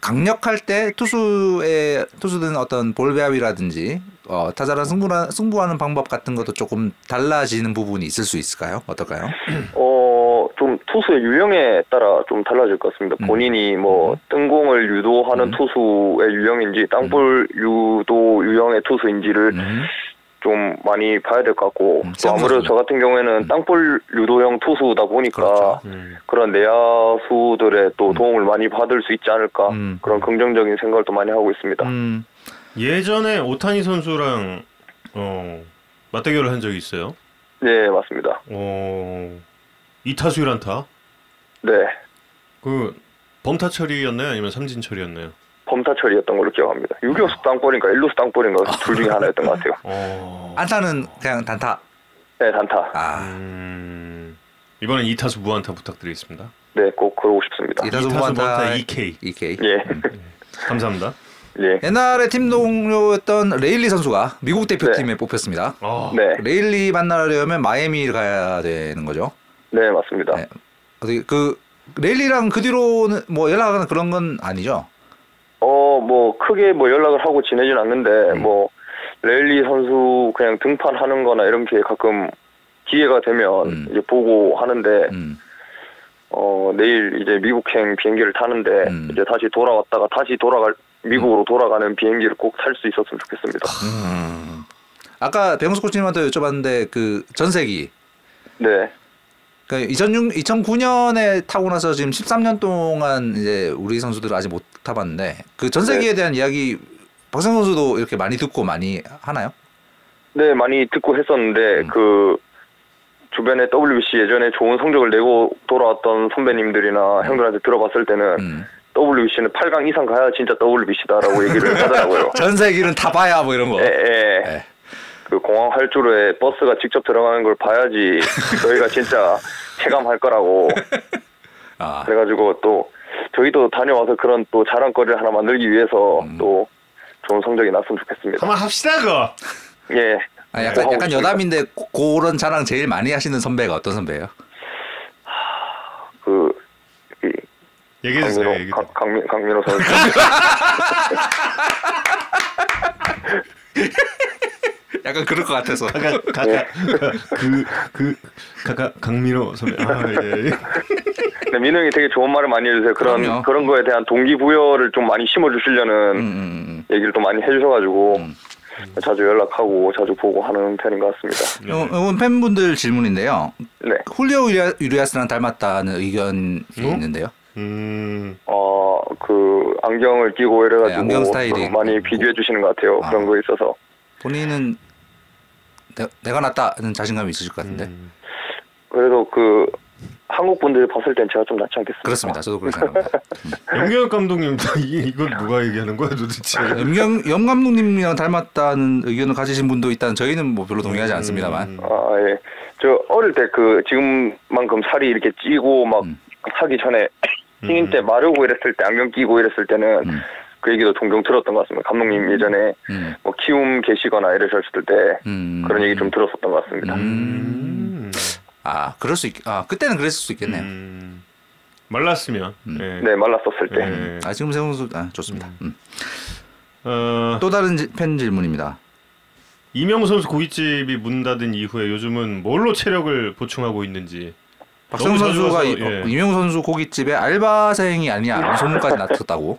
B: 강력할 때 투수의 투수들은 어떤 볼 배합이라든지 어, 타자랑 승부하, 승부하는 방법 같은 것도 조금 달라지는 부분이 있을 수 있을까요? 어떨까요?
D: 어, 좀 투수의 유형에 따라 좀 달라질 것 같습니다.
B: 음.
D: 본인이 뭐 뜬공을 유도하는
B: 음.
D: 투수의 유형인지 땅볼 유도 유형의 투수인지를
B: 음.
D: 좀 많이 봐야 될 것 같고
B: 음,
D: 또 아무래도 저 같은 경우에는
B: 음.
D: 땅볼 유도형 투수다 보니까
B: 그렇죠.
A: 음.
D: 그런 내야수들의 또
B: 음.
D: 도움을 많이 받을 수 있지 않을까
B: 음.
D: 그런 긍정적인 생각을 또 많이 하고 있습니다.
B: 음.
A: 예전에 오타니 선수랑 어, 맞대결을 한 적이 있어요.
D: 네 맞습니다.
A: 어, 이타수 1안타.
D: 네
A: 그 범타 처리였나요? 아니면 삼진 처리였나요?
D: 범타 처리였던 걸로 기억합니다. 유격수 땅볼인가 일루수 땅볼인가 둘 중에 하나였던 것 같아요.
A: 어.
B: 안타는 그냥 단타.
D: 네 단타.
B: 아,
A: 음. 이번엔 2타수 무안타 부탁드리겠습니다.
D: 네, 꼭 그러고 싶습니다.
B: 이타수
A: 이타수
B: 무안타
A: 무안타 EK.
B: EK.
D: 예,
A: 감사합니다.
D: 예,
B: 옛날에 팀 동료였던 레일리 선수가 미국 대표팀에 뽑혔습니다.
A: 어,
D: 네,
B: 레일리 만나려면 마이애미를 가야 되는 거죠.
D: 네 맞습니다.
B: 네. 그 레일리랑 그 뒤로는 뭐 연락하는 그런 건 아니죠?
D: 어, 뭐 크게 뭐 연락을 하고 지내진 않는데 뭐 레일리 선수 그냥 등판하는 거나 이런 게 가끔 기회가 되면
B: 음.
D: 이제 보고 하는데
B: 음.
D: 어, 내일 이제 미국행 비행기를 타는데
B: 음.
D: 이제 다시 돌아왔다가 다시 돌아갈 미국으로 돌아가는 비행기를 꼭 탈 수 있었으면 좋겠습니다.
B: 음. 아까 배영수 코치님한테 여쭤봤는데 그 전세기
D: 네.
B: 그러니까 2006, 2009년에 타고 나서 지금 13년 동안 이제 우리 선수들은 아직 못 타봤는데 그 전세기에
D: 네.
B: 대한 이야기 박성 선수도 이렇게 많이 듣고 많이 하나요?
D: 네, 많이 듣고 했었는데
B: 음.
D: 그 주변에 WBC 예전에 좋은 성적을 내고 돌아왔던 선배님들이나 형들한테 들어봤을 때는
B: 음.
D: WBC는 8강 이상 가야 진짜 WBC다라고 얘기를 하더라고요.
B: 전세기는 타봐야 뭐 이런 거.
D: 예, 예.
B: 예.
D: 그 공항 활주로에 버스가 직접 들어가는 걸 봐야지 저희가 진짜 체감할 거라고
B: 아,
D: 그래가지고 또 저희도 다녀와서 그런 또 자랑거리를 하나 만들기 위해서
B: 음.
D: 또 좋은 성적이 났으면 좋겠습니다.
A: 한번 합시다 그거.
D: 예.
B: 아, 약간 약간
D: 싶습니다.
B: 여담인데 고- 그런 자랑 제일 많이 하시는 선배가 어떤 선배예요?
D: 그 이,
A: 얘기해 주세요.
D: 강민호 강민 강민호 선수.
B: 약간 그럴 것 같아서.
A: 가가 가가 그그 가가 강민호 선배. 아 예.
D: 네, 민호 형이 되게 좋은 말을 많이 해주세요. 그런
B: 그럼요.
D: 그런 거에 대한 동기부여를 좀 많이 심어주시려는
B: 음, 음, 음.
D: 얘기를 또 많이 해주셔가지고
B: 음.
D: 자주 연락하고 자주 보고 하는 편인 것 같습니다.
B: 요- 요건 팬분들 질문인데요.
D: 네.
B: 훌리오 유리아- 유리아스랑 닮았다는 의견이
A: 어?
B: 있는데요.
A: 음.
D: 어, 그 안경을 끼고 이래가지고
B: 네, 안경 스타일이
D: 좀 많이. 비교해 주시는 것 같아요.
B: 아.
D: 그런 거에 있어서.
B: 본인은 내, 내가 낫다는 자신감이 있으실 것 같은데.
A: 음.
D: 그래도 그 한국 분들이 봤을 땐 제가 좀 낫지 않겠습니까?
B: 그렇습니다. 저도 그렇게 생각합니다.
A: 영경 감독님 이 이건 누가 얘기하는 거야 도대체?
B: 염경 염 감독님이랑 닮았다는 의견을 가지신 분도 있다는 저희는 뭐 별로 동의하지 않습니다만.
A: 음.
D: 아, 예. 저 어릴 때 그 지금만큼 살이 이렇게 찌고 막
B: 음.
D: 하기 전에 신인 때 마르고 이랬을 때 안경 끼고 이랬을 때는
B: 음.
D: 그 얘기도 종종 들었던 것 같습니다. 감독님 예전에
B: 음.
D: 뭐 키움 계시거나 이러셨을 때
B: 음.
D: 그런 얘기 좀 들었었던 것 같습니다.
A: 음.
B: 아 그럴 수 있. 아 그때는 그랬을 수 있겠네요.
A: 음. 말랐으면.
B: 음.
A: 예.
D: 네, 말랐었을 때.
A: 예.
B: 아 지금 세훈 선수 아 좋습니다. 음.
A: 어,
B: 또 다른 지- 팬 질문입니다.
A: 이명우 선수 고깃집이 문 닫은 이후에 요즘은 뭘로 체력을 보충하고 있는지. 자주
B: 선수가 어,
A: 예.
B: 이명우 선수 고깃집에 알바생이 아니냐 이런 소문까지 났었다고.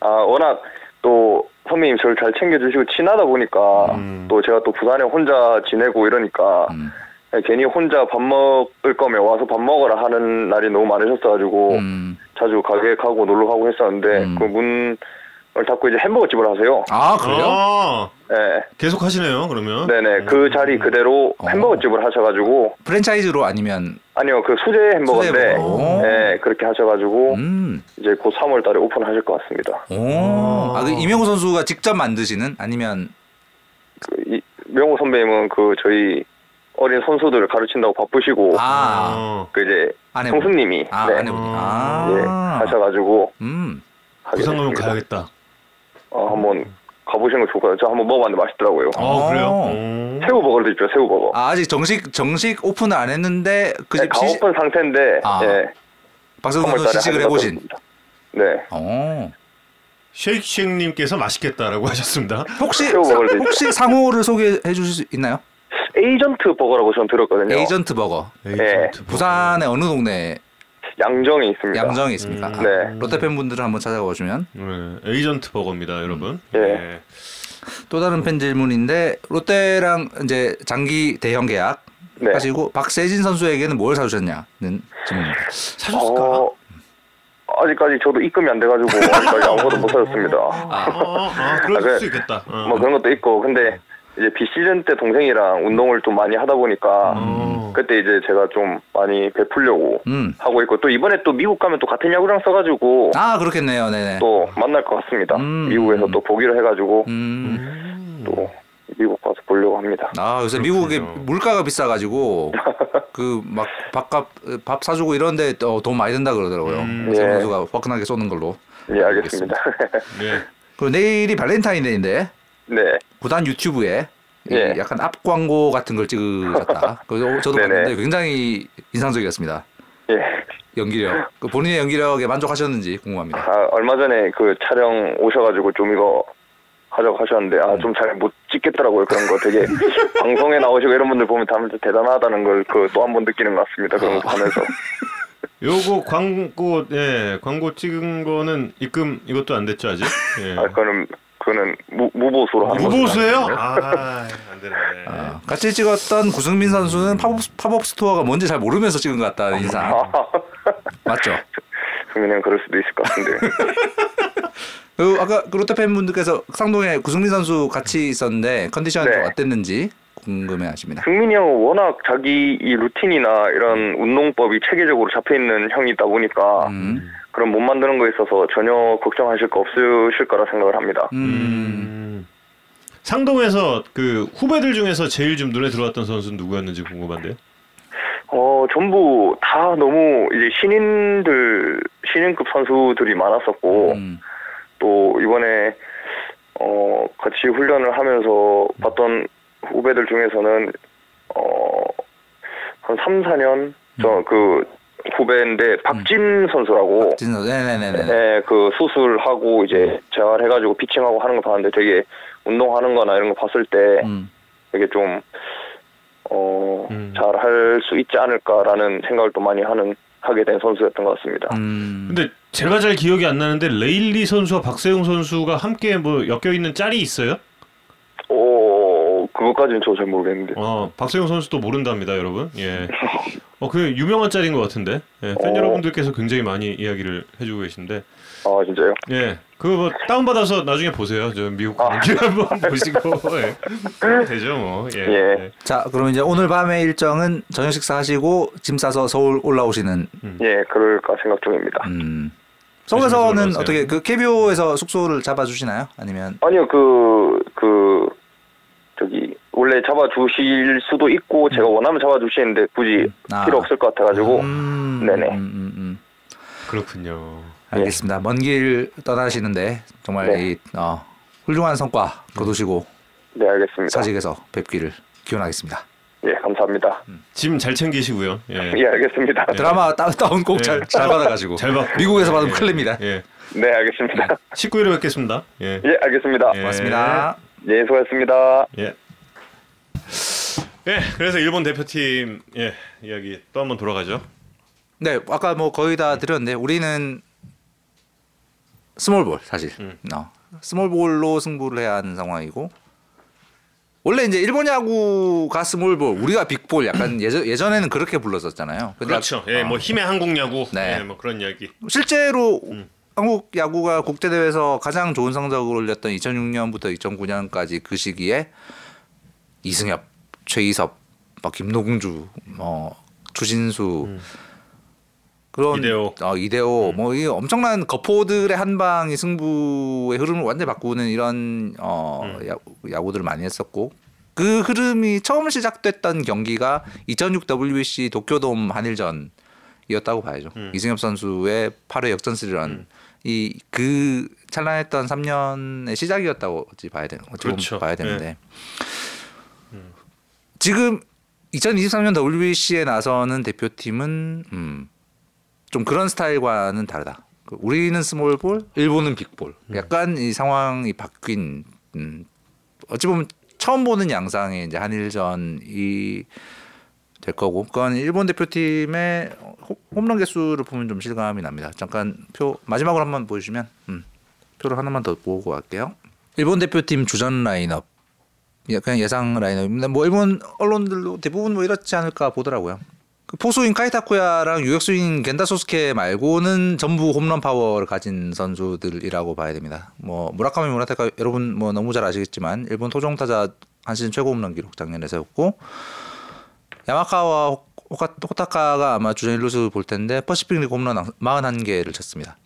D: 아, 워낙 또 선배님 저를 잘 챙겨주시고 친하다 보니까
A: 음.
D: 또 제가 또 부산에 혼자 지내고 이러니까
B: 음.
D: 괜히 혼자 밥 먹을 거면 와서 밥 먹으라 하는 날이 너무 많으셨어가지고
B: 음.
D: 자주 가게 가고 놀러 가고 했었는데
B: 음.
D: 그문 을 닫고 이제 햄버거 집을 하세요.
B: 아 그래요?
A: 아,
D: 네,
A: 계속 하시네요. 그러면.
D: 네네 그 자리 그대로
B: 어.
D: 햄버거 집을 하셔가지고
B: 프랜차이즈로 아니면
D: 아니요 그 수제 햄버거인데
B: 수제 햄버거.
D: 네 그렇게 하셔가지고
B: 음.
D: 이제 곧 3월달에 오픈하실 것 같습니다.
B: 오.
A: 아.
B: 아, 그 이명우 선수가 직접 만드시는 아니면
D: 그 이, 명호 선배님은 그 저희 어린 선수들을 가르친다고 바쁘시고
B: 아
A: 어.
D: 그 이제
B: 아내분.
D: 형수님이
B: 아
D: 네,
B: 아내분이
A: 어.
B: 아
D: 예, 하셔가지고
B: 음.
D: 하게
A: 부산 가면
D: 됐습니다.
A: 가야겠다.
D: 어, 한번 가보시는 거 좋을 것 같아요. 저 한번 먹어봤는데 맛있더라고요.
A: 아,
B: 어.
A: 그래요? 어.
D: 새우 버거를 드십시오. 새우 버거.
B: 아, 아직 정식 정식 오픈을 안 했는데
D: 네,
B: 그집
D: 다
B: 시식
D: 오픈 상태인데
B: 아.
D: 예,
B: 박세웅 선수
D: 3월달에
B: 시식을 해보신.
D: 네.
B: 어.
A: 쉐이크님께서 맛있겠다라고 하셨습니다.
B: 혹시
D: 새우 버거를.
B: 혹시 상호를 소개해 주실 수 있나요?
D: 에이전트 버거라고 저는 들었거든요.
B: 에이전트 버거.
A: 에이전트 버거.
B: 부산의 어느 동네
D: 양정에 있습니다.
B: 양정에 있습니까?
A: 음.
B: 아,
D: 네.
B: 롯데 팬분들은 한번 찾아보시면
A: 네, 에이전트 버거입니다, 여러분.
D: 예.
A: 네.
B: 또 다른 팬 질문인데 롯데랑 이제 장기 대형 계약
D: 네.
B: 하시고 박세진 선수에게는 뭘 사주셨냐는 질문입니다.
A: 사줬을까?
D: 어, 아직까지 저도 입금이 안 돼가지고 아직까지 아무것도 못 사줬습니다.
A: 아, 아, 아, 그럴
D: 아, 그래.
A: 수 있겠다. 어.
D: 뭐 그런 것도 있고 근데 이제 비시즌 때 동생이랑 운동을 좀 많이 하다 보니까
A: 어.
D: 그때 이제 제가 좀 많이 베풀려고
B: 음.
D: 하고 있고 또 이번에 또 미국 가면 또 같은 야구랑 써가지고
B: 아 그렇겠네요. 네네.
D: 또 만날 것 같습니다.
B: 음.
D: 미국에서 또 보기로 해가지고
B: 음.
A: 음.
D: 또 미국 가서 보려고 합니다.
B: 아 요새 미국에. 물가가 비싸가지고 그 막 밥값 밥 사주고 이런데 또돈 많이 든다 그러더라고요.
A: 음.
B: 세
D: 예.
B: 선수가 화끈하게 쏘는 걸로.
D: 예, 알겠습니다.
A: 네.
B: 그리고 내일이 발렌타인데이인데
D: 네,
B: 구단 유튜브에 이
D: 예.
B: 약간 앞 광고 같은 걸 찍으셨다. 그래서 저도
D: 네네.
B: 봤는데 굉장히 인상적이었습니다.
D: 예.
B: 연기력. 그 본인의 연기력에 만족하셨는지 궁금합니다.
D: 아, 얼마 전에 그 촬영 오셔가지고 좀 이거 하자고 하셨는데 아 좀 잘 못 찍겠더라고요 그런 거 되게 방송에 나오시고 이런 분들 보면 다 대단하다는 걸 그 또 한 번 느끼는 것 같습니다 그런 거 하면서
A: 요거 광고 예 광고 찍은 거는 입금 이것도 안 됐죠 아직? 예.
D: 아 그거는 그거는 무, 무보수로 하는
A: 무보수예요?
D: 거죠.
A: 아, 안 되는데.
B: 아, 같이 찍었던 구승민 선수는 팝업, 팝업 스토어가 뭔지 잘 모르면서 찍은 것 같다는 인상. 맞죠?
D: 승민이 형 그럴 수도 있을 것 같은데
B: 그 아까 그 롯데 팬분들께서 상동에 구승민 선수 같이 있었는데 컨디션이
D: 네.
B: 좀 어땠는지 궁금해하십니다.
D: 승민이 형은 워낙 자기 이 루틴이나 이런 운동법이 체계적으로 잡혀 있는 형이다 보니까
B: 음.
D: 그런 못 만드는 거에 있어서 전혀 걱정하실 거 없으실 거라 생각을 합니다.
B: 음.
A: 음. 상동에서 그 후배들 중에서 제일 좀 눈에 들어왔던 선수는 누구였는지 궁금한데요.
D: 어, 전부 다 너무 이제 신인들, 신인급 선수들이 많았었고,
B: 음.
D: 또 이번에, 어, 같이 훈련을 하면서 봤던 후배들 중에서는, 어, 한 3, 4년, 저그 후배인데, 박진 선수라고,
B: 진 선수, 네네네네.
D: 예, 그 수술하고 이제 재활해가지고 피칭하고 하는 거 봤는데 되게 운동하는 거나 이런 거 봤을 때
B: 음.
D: 되게 좀, 어,
A: 음.
D: 잘할 수 있지 않을까라는 생각을 또 많이 하는, 하게 된 선수였던 것 같습니다.
B: 음.
A: 근데 제가 잘 기억이 안 나는데 레일리 선수와 박세웅 선수가 함께 뭐 엮여 있는 짤이 있어요?
D: 오, 그것까지는 저 잘 모르겠는데.
A: 어, 박세웅 선수도 모른답니다, 여러분. 예. 어, 그 유명한 짤인 것 같은데. 예, 팬
D: 어.
A: 여러분들께서 굉장히 많이 이야기를 해주고 계신데.
D: 아, 진짜요?
A: 예, 그거 뭐 다운 받아서 나중에 보세요. 저 미국 경기 한번 보시고. 예. 되죠, 뭐. 예.
D: 예.
B: 자, 그럼 이제 오늘 밤의 일정은 저녁 식사하시고 짐 싸서 서울 올라오시는.
D: 예, 그럴까 생각 중입니다.
B: 음. 서울에서는. 어떻게 그 KBO에서 숙소를 잡아주시나요? 아니면
D: 아니요, 그, 그, 저기, 원래 잡아주실 수도 있고, 제가 원하면 잡아주시는데, 굳이
B: 아.
D: 필요 없을 것 같아가지고,
B: 음,
D: 네네.
B: 음, 음, 음.
A: 그렇군요.
B: 알겠습니다. 먼길 떠나시는데 정말
D: 네.
B: 이 어, 훌륭한 성과 거두시고
D: 네, 알겠습니다.
B: 사직에서 뵙기를 기원하겠습니다.
D: 예, 감사합니다.
A: 짐 잘 챙기시고요. 예.
D: 예, 알겠습니다.
B: 드라마 따, 다운 꼭잘
A: 예.
B: 잘 받아가지고
A: 잘 받고.
B: 미국에서 받으면
A: 예.
B: 큰일 납니다.
A: 예.
D: 네, 알겠습니다.
A: 19일에 뵙겠습니다. 예.
D: 예, 알겠습니다.
A: 예.
B: 고맙습니다.
D: 예, 수고하셨습니다.
A: 예. 예, 그래서 일본 대표팀 예, 이야기 또 한번 돌아가죠.
B: 네, 아까 뭐 거의 다 드렸는데 우리는 스몰볼 사실
A: 음.
B: 어, 스몰볼로 승부를 해야 하는 상황이고 원래 이제 일본 야구가 스몰볼 우리가 빅볼 약간 예전 예전에는 그렇게 불렀었잖아요.
A: 그렇죠. 예,
B: 어,
A: 뭐 힘의 한국 야구,
B: 네.
A: 예, 뭐 그런 이야기.
B: 실제로
A: 음.
B: 한국 야구가 국제 대회에서 가장 좋은 성적을 올렸던 2006년부터 2009년까지 그 시기에 이승엽, 최이섭, 뭐 김노궁주, 뭐 그런
A: 음. 이대호. 음.
B: 어, 이대호 뭐이 엄청난 거포들의 한 방이 승부의 흐름을 완전히 바꾸는 이런 어,
A: 음.
B: 야, 야구들을 많이 했었고 그 흐름이 처음 시작됐던 경기가 2006 WBC 도쿄돔 한일전이었다고 봐야죠.
A: 음.
B: 이승엽 선수의 8회 역전 스리런 이 그 찬란했던 3년의 시작이었다고 어찌 봐야 되는 어찌 보면
A: 그렇죠.
B: 봐야 되는데 지금 2023년 WBC에 나서는 대표팀은 음, 좀 그런 스타일과는 다르다. 그 우리는 스몰볼, 일본은 빅볼. 약간 이 상황이 바뀐 음, 어찌 보면 처음 보는 양상의 이제 한일전이 될 거고 그건 일본 대표팀의 호- 홈런 개수를 보면 좀 실감이 납니다. 잠깐 표 마지막으로 한번 보여주시면 음, 표를 하나만 더 보고 갈게요. 일본 대표팀 주전 라인업 예, 그냥 예상 라인업입니다. 뭐 일본 언론들도 대부분 뭐 이렇지 않을까 보더라고요. 그 포수인 카이 타쿠야랑 유격수인 겐다 소스케 말고는 전부 홈런 파워를 가진 선수들이라고 봐야 됩니다. 뭐 무라카미 무네타카 여러분 뭐 너무 잘 아시겠지만 일본 토종 타자 한 시즌 최고 홈런 기록 작년에 세웠고 야마카와 호타카가 아마 주전 일루수 볼 텐데 퍼시픽 리그 홈런 41개를 쳤습니다.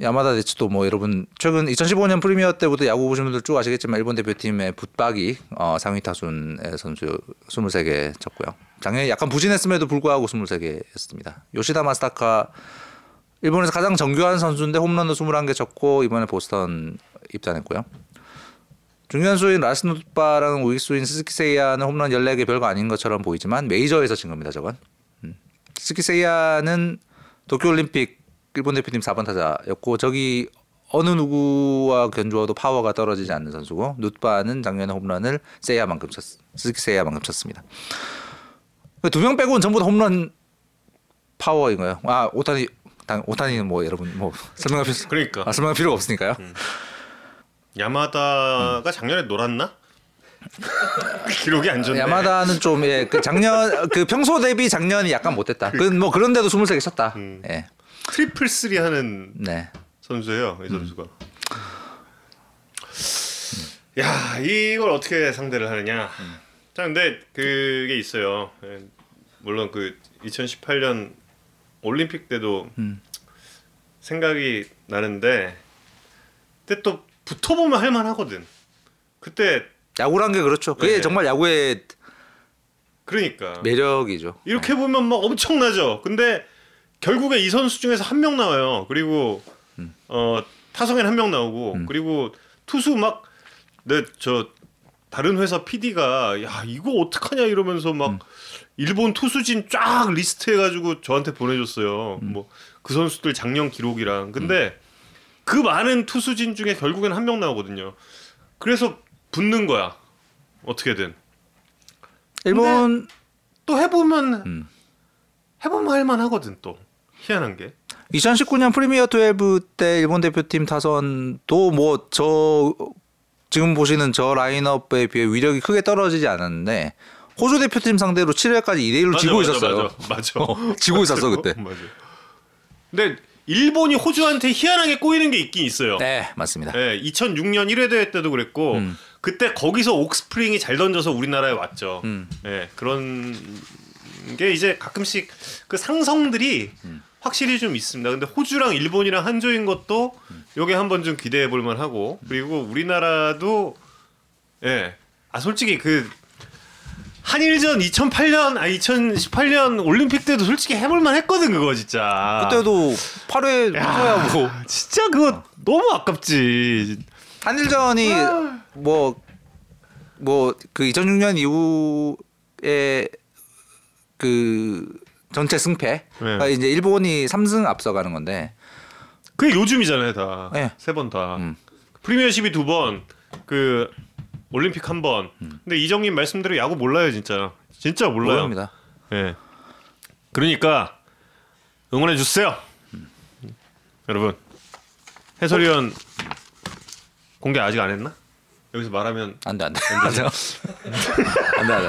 B: 야마다 대치도 뭐 여러분 최근 2015년 프리미어 때부터 야구 보신 분들 쭉 아시겠지만 일본 대표팀의 붙박이 어, 상위 타순의 선수 23개 쳤고요. 작년에 약간 부진했음에도 불구하고 23개였습니다. 요시다 마스타카 일본에서 가장 정교한 선수인데 홈런도 21개 쳤고 이번에 보스턴 입단했고요. 중견수인 라스 눗바랑 우익수인 스즈키세이아는 홈런 14개 별거 아닌 것처럼 보이지만 메이저에서 친 겁니다. 저건. 음. 스즈키세이아는 도쿄올림픽 일본 대표팀 4번 타자였고 저기 어느 누구와 견주어도 파워가 떨어지지 않는 선수고 눗바는 작년에 홈런을 세이야만큼 쳤 스즈키세이야만큼 쳤습니다. 두 명 빼고는 전부 다 홈런 파워인 거예요. 아 오타니 당 오타니는 뭐 여러분 뭐 설명할 필요
A: 그러니까
B: 아, 설명할 필요가 없으니까요.
A: 야마다가 작년에 놀았나? 기록이 안 좋네.
B: 야마다는 좀 예, 그 작년 그 평소 대비 작년이 약간 못했다. 그 뭐 그런데도 23개 쳤다.
A: 음.
B: 예.
A: triple three 하는
B: 네.
A: 선수예요.
B: 음.
A: 이 선수가. 야 이걸 어떻게 상대를 하느냐.
B: 음.
A: 자 근데 그게 있어요. 예, 물론 그 2018년 올림픽 때도
B: 음.
A: 생각이 나는데 그때 또 붙어보면 할만하거든. 그때
B: 야구란 게 그렇죠. 그게
A: 네.
B: 정말 야구의
A: 그러니까
B: 매력이죠.
A: 이렇게 보면 막 엄청나죠. 근데 결국에 이 선수 중에서 한 명 나와요. 그리고
B: 음.
A: 어 타석엔 한 명 나오고 그리고 투수 막 내 저 다른 회사 PD가 야 이거 어떡하냐 이러면서 막
B: 음.
A: 일본 투수진 쫙 리스트 해가지고 저한테 보내줬어요.
B: 음.
A: 뭐그 선수들 작년 기록이랑 근데 그 많은 투수진 중에 결국엔 한 명 나오거든요. 그래서 붙는 거야 어떻게든.
B: 일본
A: 또 해보면
B: 음.
A: 해보면 할만하거든 또 희한한 게
B: 2019년 프리미어 12때 일본 대표팀 타선도 뭐 저 지금 보시는 저 라인업에 비해 위력이 크게 떨어지지 않았는데 호주 대표팀 상대로 7회까지 2대 1로 지고 있었어요.
A: 맞아, 맞아.
B: 어, 지고 있었어 그때.
A: 맞아. 근데 일본이 호주한테 희한하게 꼬이는 게 있긴 있어요.
B: 네 맞습니다.
A: 네, 2006년 1회 대회 때도 그랬고
B: 음.
A: 그때 거기서 옥스프링이 잘 던져서 우리나라에 왔죠.
B: 음.
A: 네, 그런 게 이제 가끔씩 그 상성들이
B: 음.
A: 확실히 좀 있습니다. 근데 호주랑 일본이랑 한조인 것도
B: 음.
A: 요게 한번 좀 기대해 볼 만하고 그리고 우리나라도 예. 아 솔직히 그 한일전 2008년 아 2018년 올림픽 때도 솔직히 해볼 만 했거든 그거 진짜.
B: 그때도 8회
A: 야,
B: 야, 뭐
A: 진짜 그거 너무 아깝지.
B: 한일전이 뭐 뭐 그 2006년 이후에 그 전체 승패가
A: 네.
B: 이제 일본이 3승 앞서가는 건데
A: 그게 요즘이잖아요 다.
B: 네.
A: 세번 다.
B: 음.
A: 프리미어십이 두 번, 그 올림픽 한 번.
B: 음.
A: 근데 이정님 말씀대로 야구 몰라요 진짜. 진짜 몰라요.
B: 모릅니다.
A: 예. 그러니까 응원해 주세요. 여러분 해설위원 공개 아직 안 했나? 여기서 말하면
B: 안돼 안돼 안돼 안돼 안돼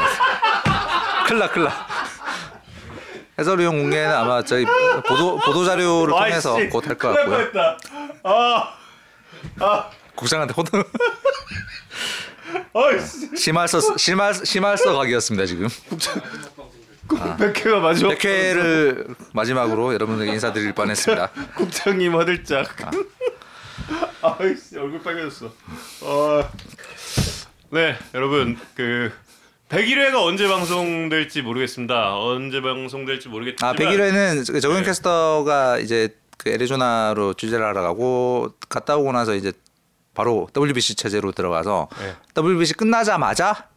B: 클라 클라 해설위원 공개는 아마 저희 보도 보도 자료를 통해서 곧 할 것 같고요.
A: 뻔했다. 아,
B: 국장한테
A: 아이씨.
B: 심할서 심할 심할서 각이었습니다 지금.
A: 백회가 마지막
B: 100회를 마지막으로 여러분들에게 인사드릴 뻔했습니다.
A: 국장님 화들짝. 아이씨 얼굴 빨개졌어. 어... 네 여러분 그 101회가 언제 방송될지 모르겠습니다. 언제 방송될지 모르겠지만
B: 아 101회는 정현
A: 네.
B: 캐스터가 이제 그 애리조나로 취재를 하러 가고 갔다 오고 나서 이제 바로 WBC 체제로 들어가서
A: 네.
B: WBC 끝나자마자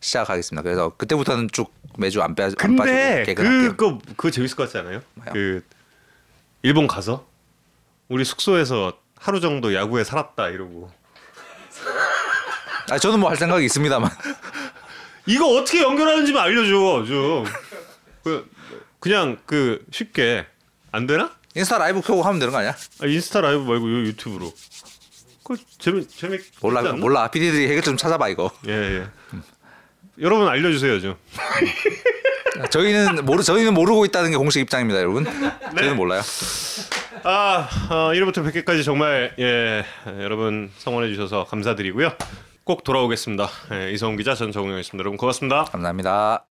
B: 시작하겠습니다. 그래서 그때부터는 쭉 매주 안, 빼, 안
A: 근데
B: 빠지고 개근할게요.
A: 그거 그거 재밌을 것 같지 않아요?
B: 뭐요?
A: 그 일본 가서 우리 숙소에서 하루 정도 야구에 살았다 이러고
B: 아 저는 뭐 할 생각이 있습니다만
A: 이거 어떻게 연결하는지 만 알려줘 좀. 그 그냥 그 쉽게 안 되나?
B: 인스타 라이브 켜고 하면 되는 거 아니야?
A: 아, 인스타 라이브 말고 요 유튜브로. 그 재미 재밌
B: 몰라
A: 않나?
B: 몰라 PD들이 해결 좀 찾아봐 이거.
A: 예 예. 여러분 알려주세요 좀.
B: 저희는 모르 저희는 모르고 있다는 게 공식 입장입니다, 여러분.
A: 네.
B: 저희는 몰라요.
A: 아 어, 1회부터 100회까지 정말 예 여러분 성원해 주셔서 감사드리고요. 꼭 돌아오겠습니다. 예, 이성훈 기자 전 정우영이었습니다. 여러분 고맙습니다.
B: 감사합니다.